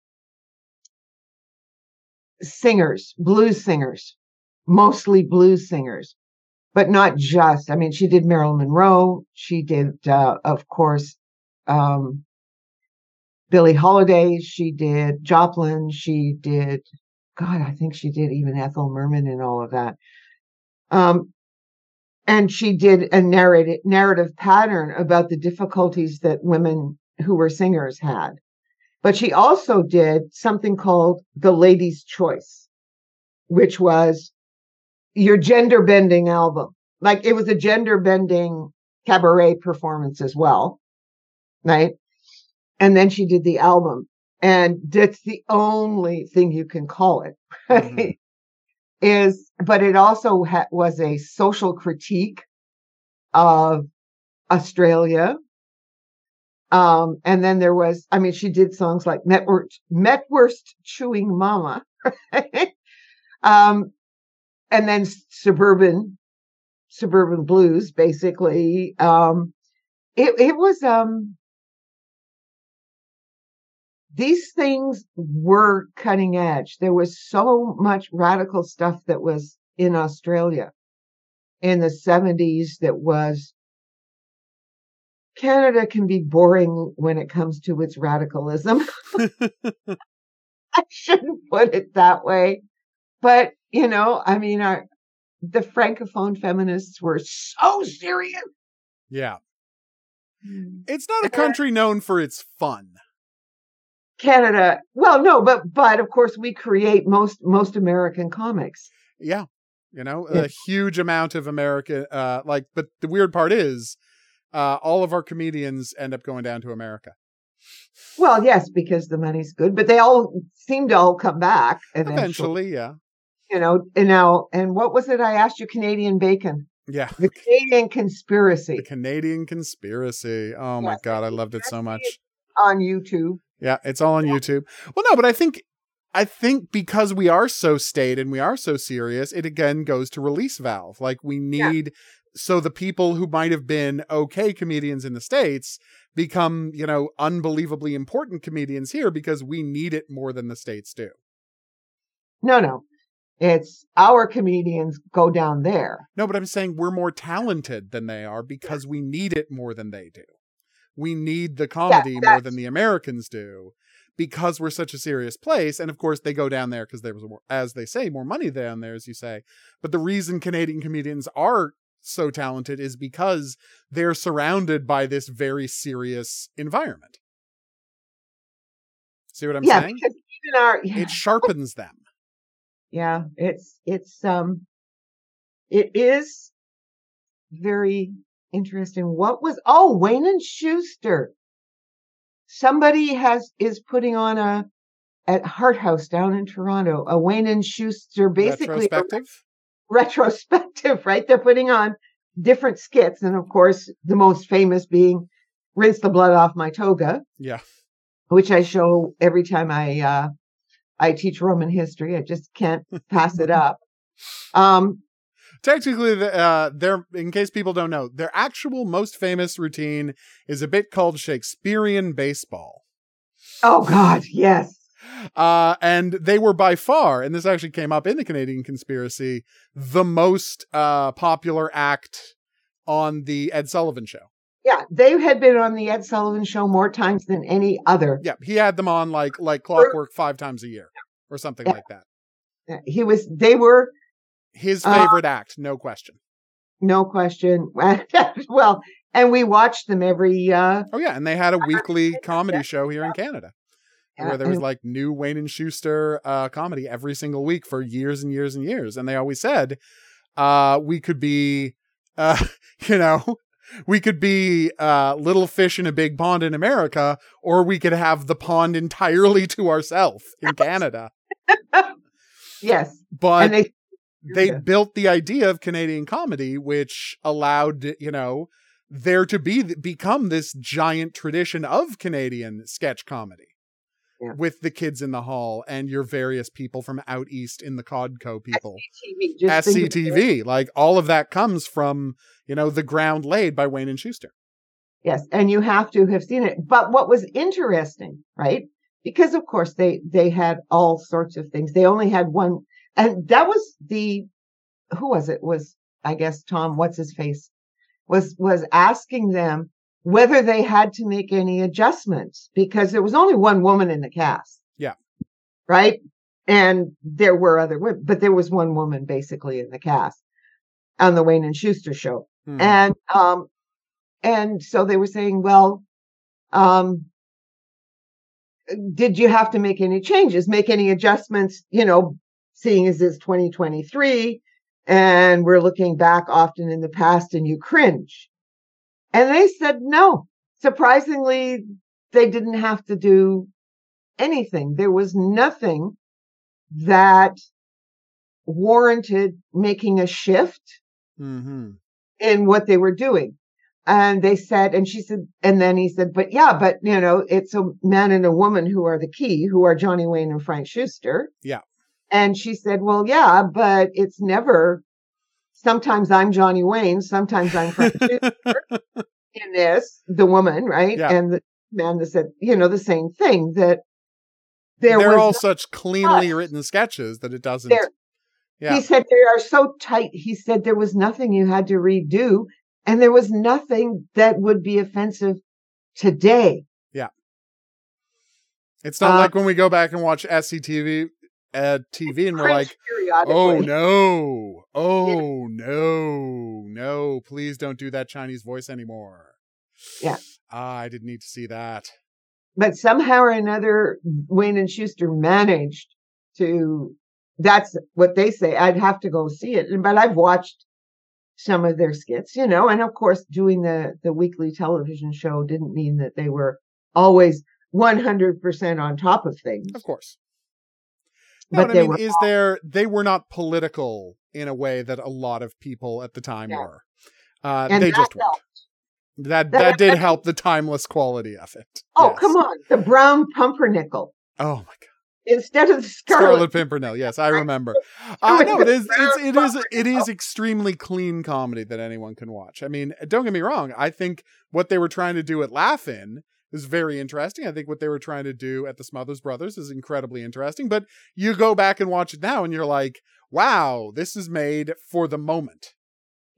singers, blues singers, mostly blues singers, but not just. I mean, she did Marilyn Monroe. She did, uh, of course, um, Billie Holiday. She did Joplin. She did, God, I think she did even Ethel Merman and all of that. Um, and she did a narrative narrative pattern about the difficulties that women who were singers had. But she also did something called the Lady's Choice, which was your gender bending album. Like it was a gender bending cabaret performance as well. Right. And then she did the album. And that's the only thing you can call it. Right? Mm-hmm. Is, but it also ha- was a social critique of Australia um, and then there was, I mean, she did songs like Metwurst, Metwurst Chewing Mama. um, and then suburban, suburban blues, basically. Um, it, it was, um, these things were cutting edge. There was so much radical stuff that was in Australia in the 70s that was Canada can be boring when it comes to its radicalism. I shouldn't put it that way. But, you know, I mean, our, the francophone feminists were so serious. Yeah. Hmm. It's not a country known for its fun. Canada, well, no, but but of course we create most most American comics. Yeah, you know, yeah. a huge amount of American. Uh, like, but the weird part is, uh, all of our comedians end up going down to America. Well, yes, because the money's good, but they all seem to all come back eventually. eventually yeah. You know, and now, and what was it I asked you? Canadian bacon. Yeah. The Canadian conspiracy. The Canadian conspiracy. Oh yes, my God, I loved it so much. On YouTube. Yeah, it's all on yeah. YouTube. Well, no, but I think I think because we are so staid and we are so serious, it again goes to release valve. Like we need yeah so the people who might have been okay comedians in the states become you know unbelievably important comedians here because we need it more than the states do no no it's our comedians go down there no but i'm saying we're more talented than they are because we need it more than they do we need the comedy yeah, more than the americans do because we're such a serious place and of course they go down there because there was more as they say more money down there as you say but the reason canadian comedians are so talented is because they're surrounded by this very serious environment. See what I'm yeah, saying? Because even our yeah. it sharpens them. Yeah, it's it's um it is very interesting. What was oh Wayne and Shuster? Somebody has is putting on a at Hart House down in Toronto a Wayne and Shuster basically retrospective retrospective, right? They're putting on different skits. And of course, the most famous being Rinse the Blood Off My Toga. Yeah. Which I show every time I, uh, I teach Roman history. I just can't pass it up. Um, Technically, uh, their in case people don't know, their actual most famous routine is a bit called Shakespearean baseball. Oh God, yes. Uh, and they were by far, and this actually came up in the Canadian conspiracy, the most uh, popular act on the Ed Sullivan show. Yeah, they had been on the Ed Sullivan show more times than any other. Yeah, he had them on like like clockwork five times a year or something yeah. like that. He was. They were his uh, favorite uh, act, no question. No question. well, and we watched them every. uh Oh yeah, and they had a weekly comedy show here in Canada where there was like new Wayne and Shuster uh, comedy every single week for years and years and years, and they always said uh, we could be, uh, you know, we could be uh, little fish in a big pond in America, or we could have the pond entirely to ourselves in Canada. yes, but they, they built the idea of Canadian comedy, which allowed you know there to be become this giant tradition of Canadian sketch comedy yeah. with the kids in the hall and your various people from out east in the Codco people. SCTV, SCTV like all of that comes from, you know, the ground laid by Wayne and Shuster. Yes, and you have to have seen it. But what was interesting, right, because of course they they had all sorts of things. They only had one, and that was the who was it? Was I guess Tom? What's his face? Was was asking them whether they had to make any adjustments because there was only one woman in the cast. Yeah. Right. And there were other women, but there was one woman basically in the cast on the Wayne and Shuster show. Hmm. And um and so they were saying, well, um did you have to make any changes, make any adjustments, you know, seeing as it's 2023 and we're looking back often in the past and you cringe. And they said no. Surprisingly, they didn't have to do anything. There was nothing that warranted making a shift hmm in what they were doing. And they said, and she said, and then he said, but yeah, but you know, it's a man and a woman who are the key, who are Johnny Wayne and Frank Shuster. Yeah. And she said, well, yeah, but it's never, sometimes I'm Johnny Wayne, sometimes I'm Frank in this, the woman, right? Yeah. And the man that said, you know, the same thing that there They're all such cleanly written sketches that it doesn't. There- Yeah. He said they are so tight. He said there was nothing you had to redo, and there was nothing that would be offensive today. Yeah. It's not Uh, like when we go back and watch SCTV uh, TV and we're like, oh no, oh no, no, please don't do that Chinese voice anymore. Yeah. Ah, I didn't need to see that. But somehow or another, Wayne and Shuster managed to. That's what they say. I'd have to go see it, but I've watched some of their skits, you know, and of course, doing the the weekly television show didn't mean that they were always 100% on top of things. Of course. No, But but I mean, were is there, they were not political in a way that a lot of people at the time Yeah. were. Uh, they that just weren't. helped. That, That- that did help the timeless quality of it. Oh, Yes. come on. The brown pumpernickel Oh my god. instead of the Scarlet scarlet. Pimpernel. Yes, I remember. Uh, Doing no, the it is. It's, brown it is. It Pumpernickel. is extremely clean comedy that anyone can watch. I mean, don't get me wrong. I think what they were trying to do at Laugh-In is very interesting. I think what they were trying to do at the Smothers Brothers is incredibly interesting. But you go back and watch it now, and you're like, "Wow, this is made for the moment."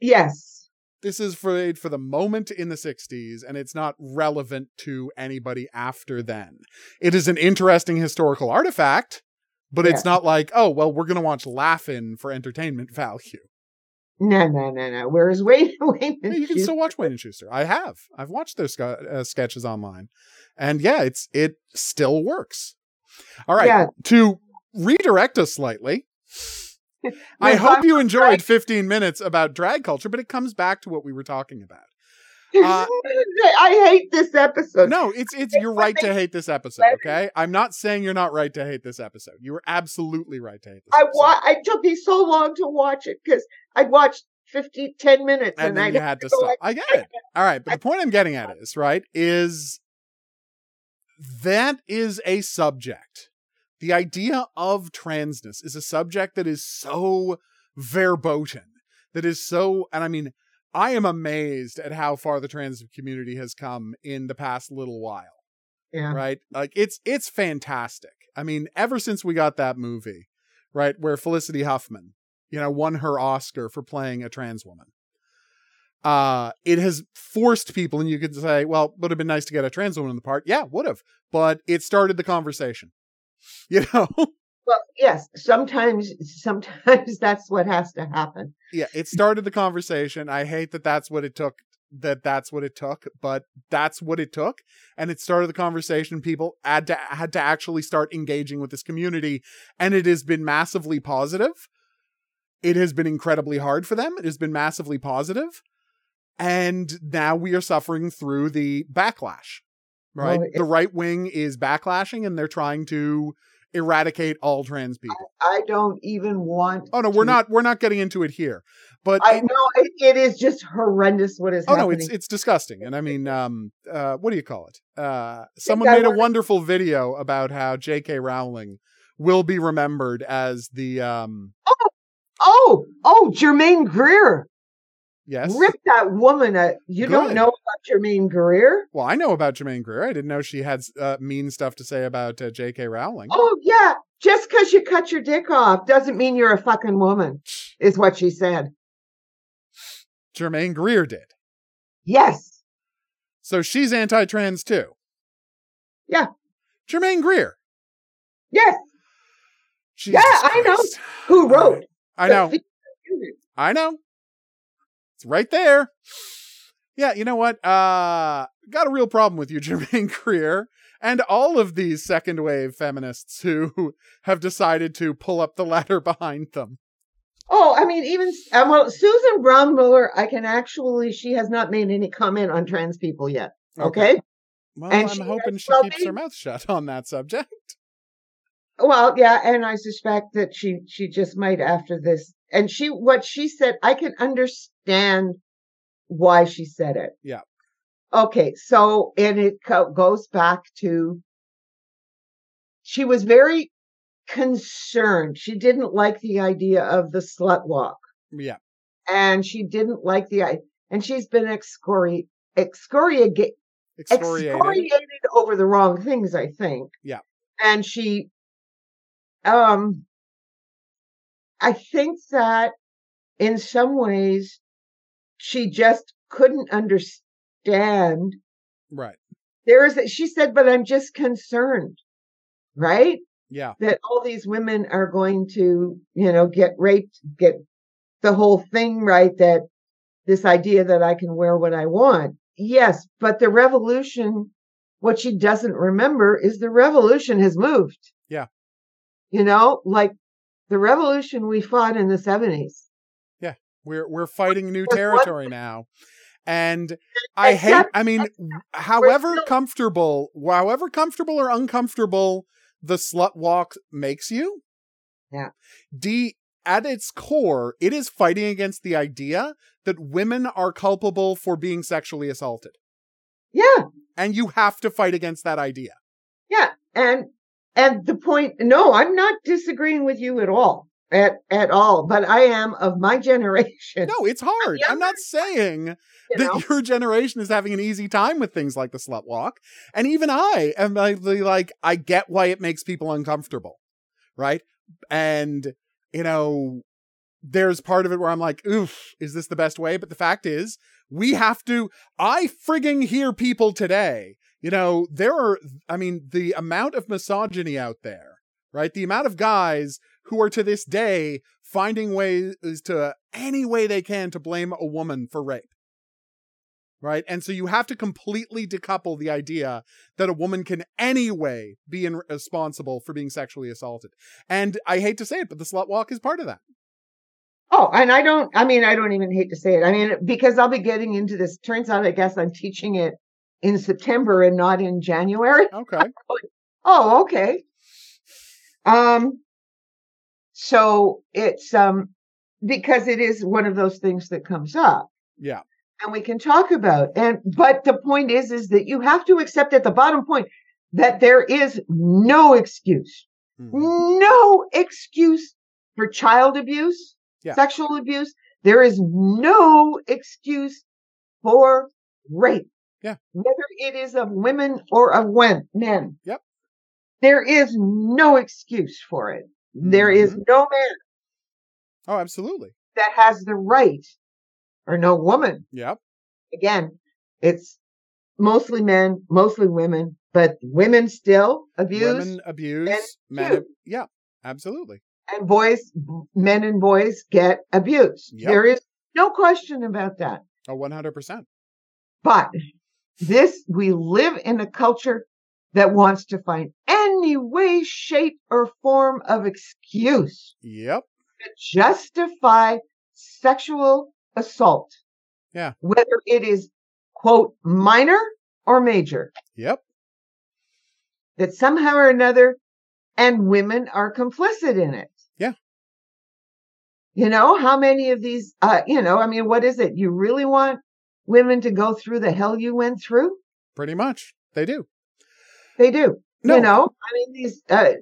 Yes. This is for for the moment in the 60s and it's not relevant to anybody after then. It is an interesting historical artifact, but it's not like, oh, well, we're going to watch Laugh-In for entertainment value. No, no, no, no. Whereas Wayne, Wayne and You can still watch Wayne and Shuster. I have. I've watched their uh, sketches online. And yeah, it's it still works. All right. Yeah. To redirect us slightly, I hope you enjoyed drag- 15 minutes about drag culture, but it comes back to what we were talking about. Uh, I hate this episode. No, it's it's you're right to hate this episode, okay? I'm not saying you're not right to hate this episode. You were absolutely right to hate this I episode. wa- I took me so long to watch it because I'd watched 50, 10 minutes and and, then I'd you had to stop. like- I get it. All right, but the point I'm getting at is, right, is that is a subject. The idea of transness is a subject that is so verboten, that is so, and I mean, I am amazed at how far the trans community has come in the past little while. yeah. right like it's it's fantastic i mean ever since we got that movie right where felicity huffman you know won her oscar for playing a trans woman. Uh it has forced people and you could say well would have been nice to get a trans woman in the part. Yeah would have but it started the conversation you know? Well, yes, sometimes, sometimes that's what has to happen. yeah it started the conversation. I hate that that's what it took that that's what it took but that's what it took and it started the conversation. People had to had to actually start engaging with this community and it has been massively positive it has been incredibly hard for them it has been massively positive and now we are suffering through the backlash right Well, it- the right wing is backlashing and they're trying to eradicate all trans people I don't even want. oh no we're not we're not getting into it here but I know it, it is just horrendous what is happening. Oh no, it's it's disgusting. And I mean, um, uh, what do you call it? Uh, someone I made a wonderful video about how J.K. Rowling will be remembered as the um. oh, oh, oh Germaine Greer. Yes. Rip that woman. A, you don't know about Germaine Greer? Well, I know about Germaine Greer. I didn't know she had uh, mean stuff to say about uh, J.K. Rowling. Oh yeah, just because you cut your dick off doesn't mean you're a fucking woman. Is what she said. Germaine Greer did. Yes. So she's anti-trans too. Yeah. Germaine Greer. Yes. Jesus I know. Who wrote? I know. I know. It's right there. Yeah, you know what? Uh got a real problem with you, Germaine Greer, and all of these second wave feminists who have decided to pull up the ladder behind them. Oh, I mean, even uh, well, Susan Brownmiller. I can actually. She has not made any comment on trans people yet. Okay. Well, And I'm hoping she well keeps her mouth shut on that subject. Well, yeah, and I suspect that she she just might after this. And she what she said, I can understand why she said it. Yeah. Okay, so and it co- goes back to she was very concerned. She didn't like the idea of the slut walk, Yeah. and she didn't like the i and she's been excori Excoriated. excoriated over the wrong things, I think. Yeah. And she, um, I think that in some ways she just couldn't understand. Right. There is, she said, but I'm just concerned, right? Yeah. That all these women are going to, you know, get raped, get the whole thing right. That this idea that I can wear what I want. Yes, but the revolution, what she doesn't remember is the revolution has moved. You know, like the revolution we fought in the 70s. Yeah, We're we're fighting new territory now. And I hate I mean however comfortable however comfortable or uncomfortable the slut walk makes you. Yeah. D at its core, it is fighting against the idea that women are culpable for being sexually assaulted. Yeah. And you have to fight against that idea. Yeah. And, and the point, no, I'm not disagreeing with you at all. At, at all, but I am of my generation. No, it's hard. I'm not saying you that know? your generation is having an easy time with things like the slut walk. And even I am like, like, I get why it makes people uncomfortable. Right. And, you know, there's part of it where I'm like, oof, is this the best way? But the fact is, we have to, I frigging hear people today, you know, there are, I mean, the amount of misogyny out there, right? The amount of guys who are to this day finding ways to any way they can to blame a woman for rape. Right. And so you have to completely decouple the idea that a woman can anyway be in- responsible for being sexually assaulted. And I hate to say it, but the slut walk is part of that. Oh, and I don't, I mean, I don't even hate to say it. I mean, because I'll be getting into this. Turns out, I guess I'm teaching it in September and not in January. Okay. Oh, okay. Um, so it's, um, because it is one of those things that comes up Yeah. and we can talk about. And, but the point is, is that you have to accept at the bottom point that there is no excuse, Mhm. no excuse for child abuse, Yeah. sexual abuse. There is no excuse for rape. Yeah. Whether it is of women or of men. Yep. There is no excuse for it. There is Mm-hmm. no man Oh, absolutely. that has the right, or no woman. Yep. Again, it's mostly men, mostly women, but women still abuse Women abuse, and men. ab- yeah. Absolutely. and boys, men and boys get abused. Yep. There is no question about that. Oh, 100%. But this, we live in a culture that wants to find any way, shape, or form of excuse Yep. to justify sexual assault. Yeah. Whether it is, quote, minor or major, Yep. that somehow or another, and women are complicit in it. Yeah. You know, how many of these, uh, you know, I mean, what is it? You really want women to go through the hell you went through? Pretty much. They do. They do. No. You know, I mean, these, uh,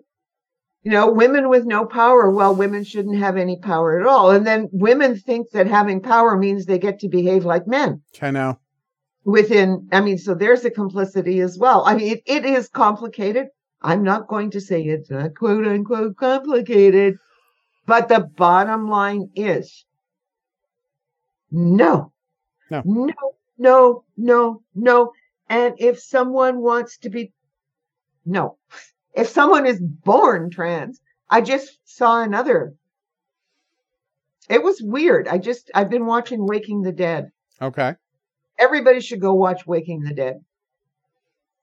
You know, women with no power, well, women shouldn't have any power at all. And then women think that having power means they get to behave like men I know. within, I mean, so there's a complicity as well. I mean, it, it is complicated. I'm not going to say it's not quote unquote complicated, but the bottom line is no, No. no, no, no, no. And if someone wants to be, no, if someone is born trans, I just saw another. It was weird. I just, I've been watching Waking the Dead. Okay. Everybody should go watch Waking the Dead.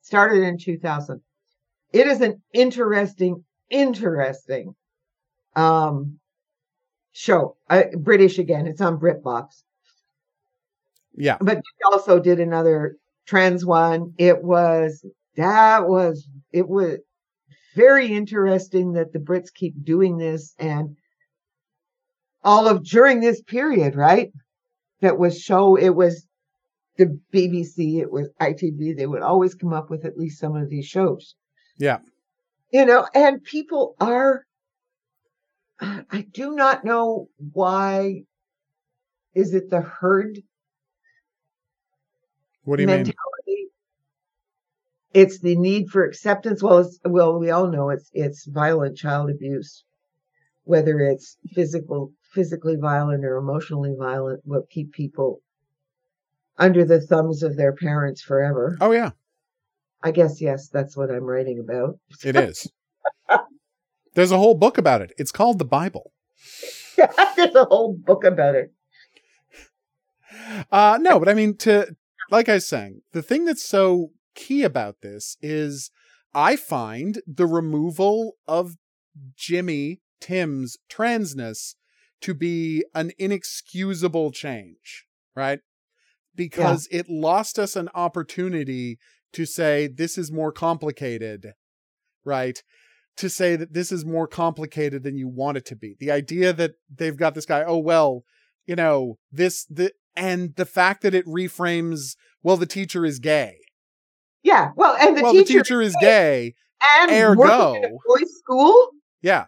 Started in 2000. It is an interesting, interesting um, show. Uh, British again. It's on BritBox. Yeah. But they also did another trans one. It was that was it was very interesting that the Brits keep doing this and all of during this period, right? That was show it was the BBC, it was ITV, they would always come up with at least some of these shows. Yeah. You know, and people are I do not know why is it the herd What do you mean? It's the need for acceptance. Well, it's, well, we all know it's it's violent child abuse, whether it's physical, physically violent or emotionally violent, will keep people under the thumbs of their parents forever. Oh yeah, I guess yes, that's what I'm writing about. it is. There's a whole book about it. It's called the Bible. There's a whole book about it. Uh no, but I mean to like I was saying, the thing that's so key about this is I find the removal of Jimmy Tim's transness to be an inexcusable change, right? Because it lost us an opportunity to say this is more complicated, right? To say that this is more complicated than you want it to be. The idea that they've got this guy, oh well, you know, this the and the fact that it reframes, well, the teacher is gay. Yeah. Well, and the well, teacher, the teacher is gay. and ergo- working in a boys' school Yeah.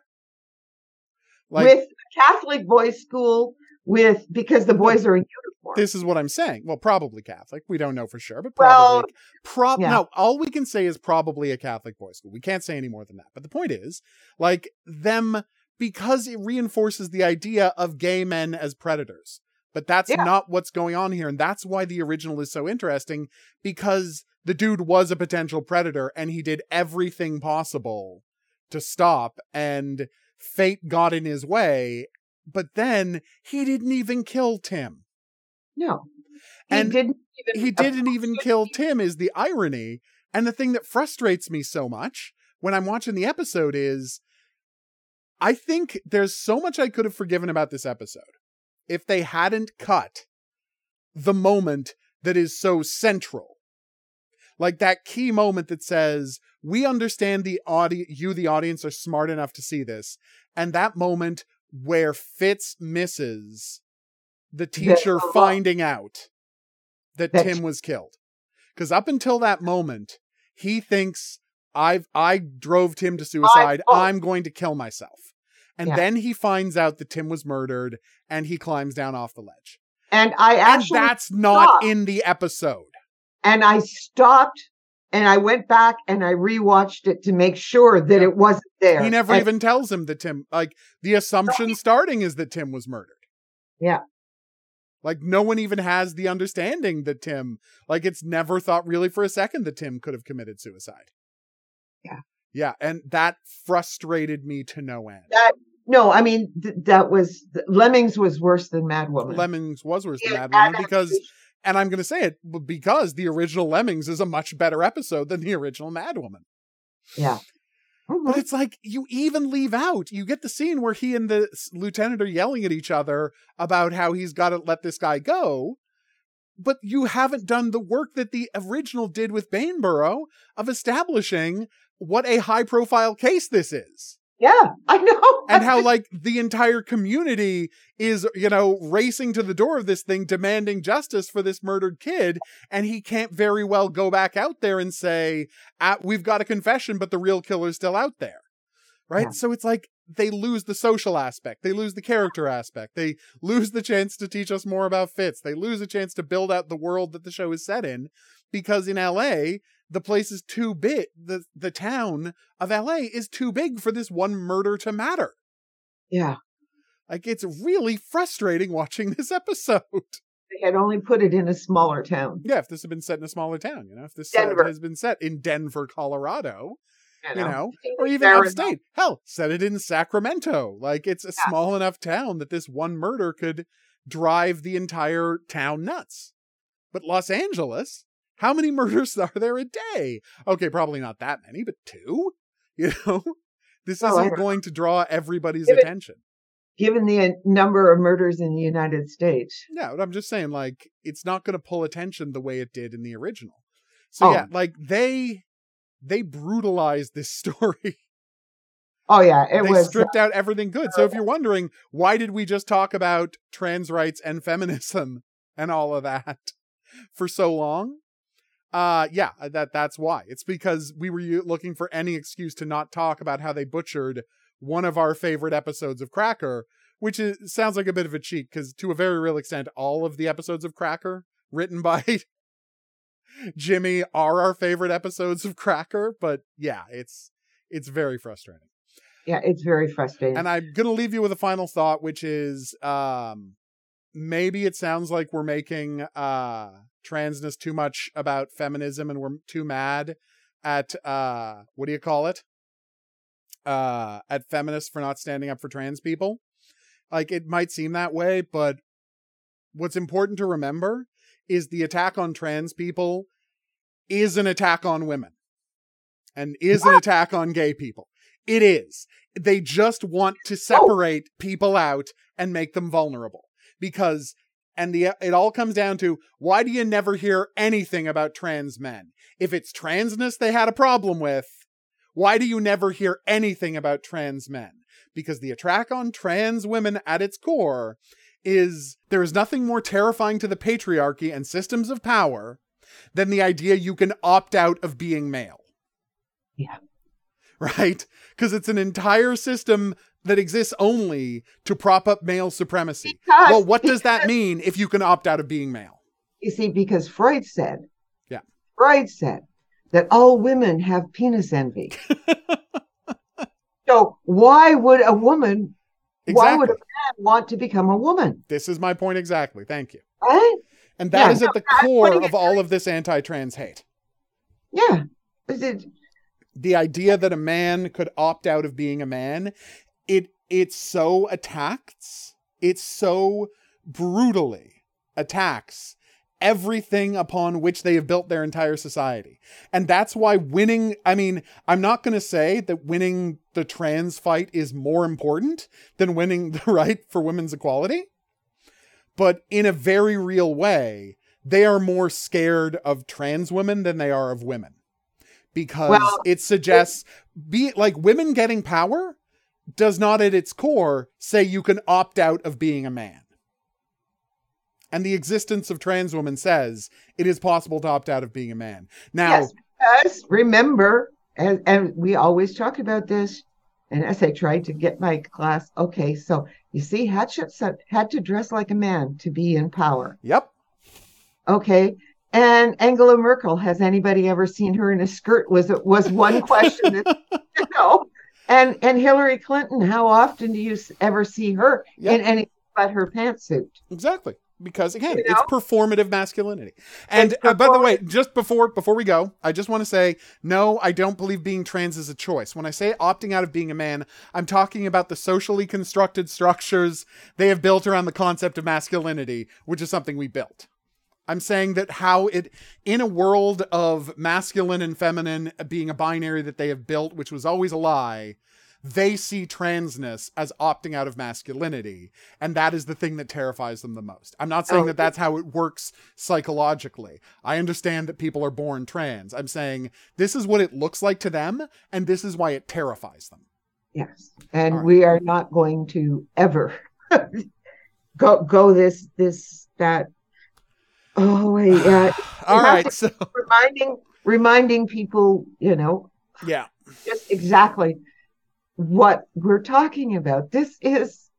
Like with Catholic boys' school with because the boys are in uniform. this is what I'm saying. Well, probably Catholic. We don't know for sure, but Well, probably. prob- yeah. No, all we can say is probably a Catholic boys' school. We can't say any more than that. But the point is, like them, because it reinforces the idea of gay men as predators. But that's Yeah. not what's going on here, and that's why the original is so interesting because the dude was a potential predator, and he did everything possible to stop, and fate got in his way. But then he didn't even kill Tim. No. He And didn't even he didn't even kill Tim is the irony. And the thing that frustrates me so much when I'm watching the episode is I think there's so much I could have forgiven about this episode if they hadn't cut the moment that is so central. Like that key moment that says, we understand the audi- you, the audience, are smart enough to see this. And that moment where Fitz misses the teacher finding out that That- Tim was killed. Because up until that moment, he thinks I've I drove Tim to suicide. oh. I'm going to kill myself. And Yeah. then he finds out that Tim was murdered and he climbs down off the ledge. And I actually and that's not in the episode. and I stopped and I went back and I rewatched it to make sure that Yeah. it wasn't there. He never And- even tells him that Tim like the assumption starting is that Tim was murdered. Yeah. Like no one even has the understanding that Tim like it's never thought really for a second that Tim could have committed suicide. Yeah. Yeah, and that frustrated me to no end. that no, I mean th- that was Lemmings was worse than Mad Woman. Lemmings was worse than Yeah, Mad Woman because and I'm going to say it because the original Lemmings is a much better episode than the original Mad Woman. yeah. But mm-hmm. it's like you even leave out. You get the scene where he and the lieutenant are yelling at each other about how he's got to let this guy go. But you haven't done the work that the original did with Bilborough of establishing what a high profile case this is. Yeah, I know. And how, like, the entire community is, you know, racing to the door of this thing, demanding justice for this murdered kid. And he can't very well go back out there and say, ah, We've got a confession, but the real killer's still out there right? Yeah. So it's like they lose the social aspect, they lose the character aspect, they lose the chance to teach us more about Fitz, they lose a chance to build out the world that the show is set in because in LA, the place is too big. The the town of LA is too big for this one murder to matter. Yeah. Like it's really frustrating watching this episode. They had only put it in a smaller town. Yeah, if this had been set in a smaller town, you know, if this Denver. has been set in Denver, Colorado, you know, Even or even Arizona. upstate. Hell, set it in Sacramento. Like it's a Yeah. small enough town that this one murder could drive the entire town nuts. But Los Angeles, how many murders are there a day? Okay, probably not that many, but two. You know, this I isn't going to draw everybody's Give it- attention. Given the uh, number of murders in the United States. Yeah, but I'm just saying, like, it's not going to pull attention the way it did in the original. So Oh. yeah, like they they brutalized this story. Oh yeah, it they was. stripped out everything good. So if you're wondering why did we just talk about trans rights and feminism and all of that for so long? Uh yeah, that that's why. It's because we were looking for any excuse to not talk about how they butchered one of our favorite episodes of Cracker, which is, sounds like a bit of a cheat because to a very real extent all of the episodes of Cracker written by Jimmy are our favorite episodes of Cracker, but yeah, it's it's very frustrating. yeah, it's very frustrating. And I'm gonna leave you with a final thought, which is um maybe it sounds like we're making uh transness too much about feminism and we're too mad at uh what do you call it? Uh at feminists for not standing up for trans people. Like it might seem that way, but what's important to remember is the attack on trans people is an attack on women and is an attack on gay people. It is. They just want to separate people out and make them vulnerable because and the it all comes down to why do you never hear anything about trans men? If it's transness they had a problem with, why do you never hear anything about trans men? Because the attack on trans women at its core is there is nothing more terrifying to the patriarchy and systems of power than the idea you can opt out of being male. Yeah. Right? Because it's an entire system that exists only to prop up male supremacy. Because- Well, what does that mean if you can opt out of being male? You see, because Freud said, Yeah. Freud said that all women have penis envy. so why would a woman, why would a Exactly. man want to become a woman? This is my point exactly. Thank you. Right? And that Yeah, is at the core of all of this anti trans hate. Yeah. Is it- the idea that a man could opt out of being a man it it so attacks it so brutally attacks everything upon which they have built their entire society. And that's why winning i mean i'm not going to say that winning the trans fight is more important than winning the right for women's equality but in a very real way they are more scared of trans women than they are of women. Because Well, it suggests be like women getting power does not at its core say you can opt out of being a man. And the existence of trans women says it is possible to opt out of being a man. Now, Yes, because remember, and, and we always talk about this, and as I tried to get my class, okay, so you see, Hatshepsut had to dress like a man to be in power. yep. Okay. And Angela Merkel, has anybody ever seen her in a skirt? Was it was one question that you know. And and Hillary Clinton, how often do you ever see her Yep. in any but her pantsuit? Exactly. Because again, You it's performative masculinity. And uh, by the way, just before before we go, I just want to say no, I don't believe being trans is a choice. When I say opting out of being a man, I'm talking about the socially constructed structures they have built around the concept of masculinity, which is something we built. I'm saying that how it in a world of masculine and feminine being a binary that they have built, which was always a lie, they see transness as opting out of masculinity and that is the thing that terrifies them the most i'm not saying Oh. that that's how it works psychologically i understand that people are born trans i'm saying this is what it looks like to them and this is why it terrifies them Yes. And right. we are not going to ever go go this this that oh wait, yeah. all right so reminding reminding people, you know, yeah just exactly what we're talking about. This is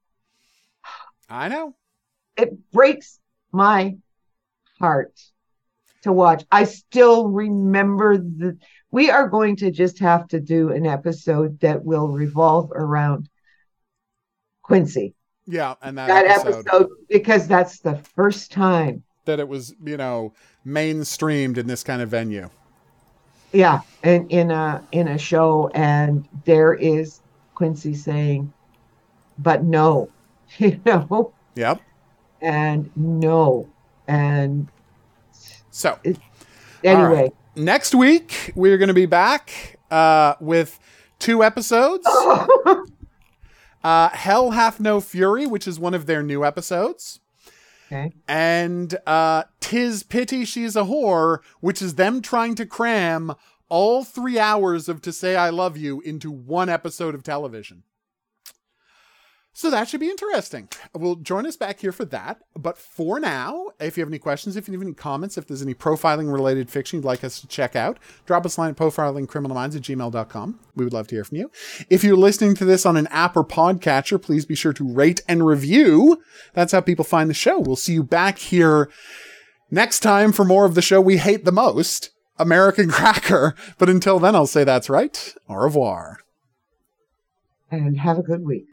I know. it breaks my heart to watch. I still remember the we are going to just have to do an episode that will revolve around Quincy. Yeah, and that, That episode, episode because that's the first time. That it was, you know, mainstreamed in this kind of venue. Yeah, in in a in a show and there is Quincy saying but no. You know, Yep. and no. And So anyway, next week we're going to be back uh, with two episodes. Uh, Hell Hath No Fury, which is one of their new episodes. Okay. and uh, Tis Pity She's a Whore, which is them trying to cram all three hours of To Say I Love You into one episode of television. So that should be interesting. Well, join us back here for that. But for now, if you have any questions, if you have any comments, if there's any profiling related fiction you'd like us to check out, drop us a line at profilingcriminalminds at gmail.com. We would love to hear from you. If you're listening to this on an app or podcatcher, please be sure to rate and review. That's how people find the show. We'll see you back here next time for more of the show we hate the most, American Cracker. But until then, I'll say that's right. Au revoir. And have a good week.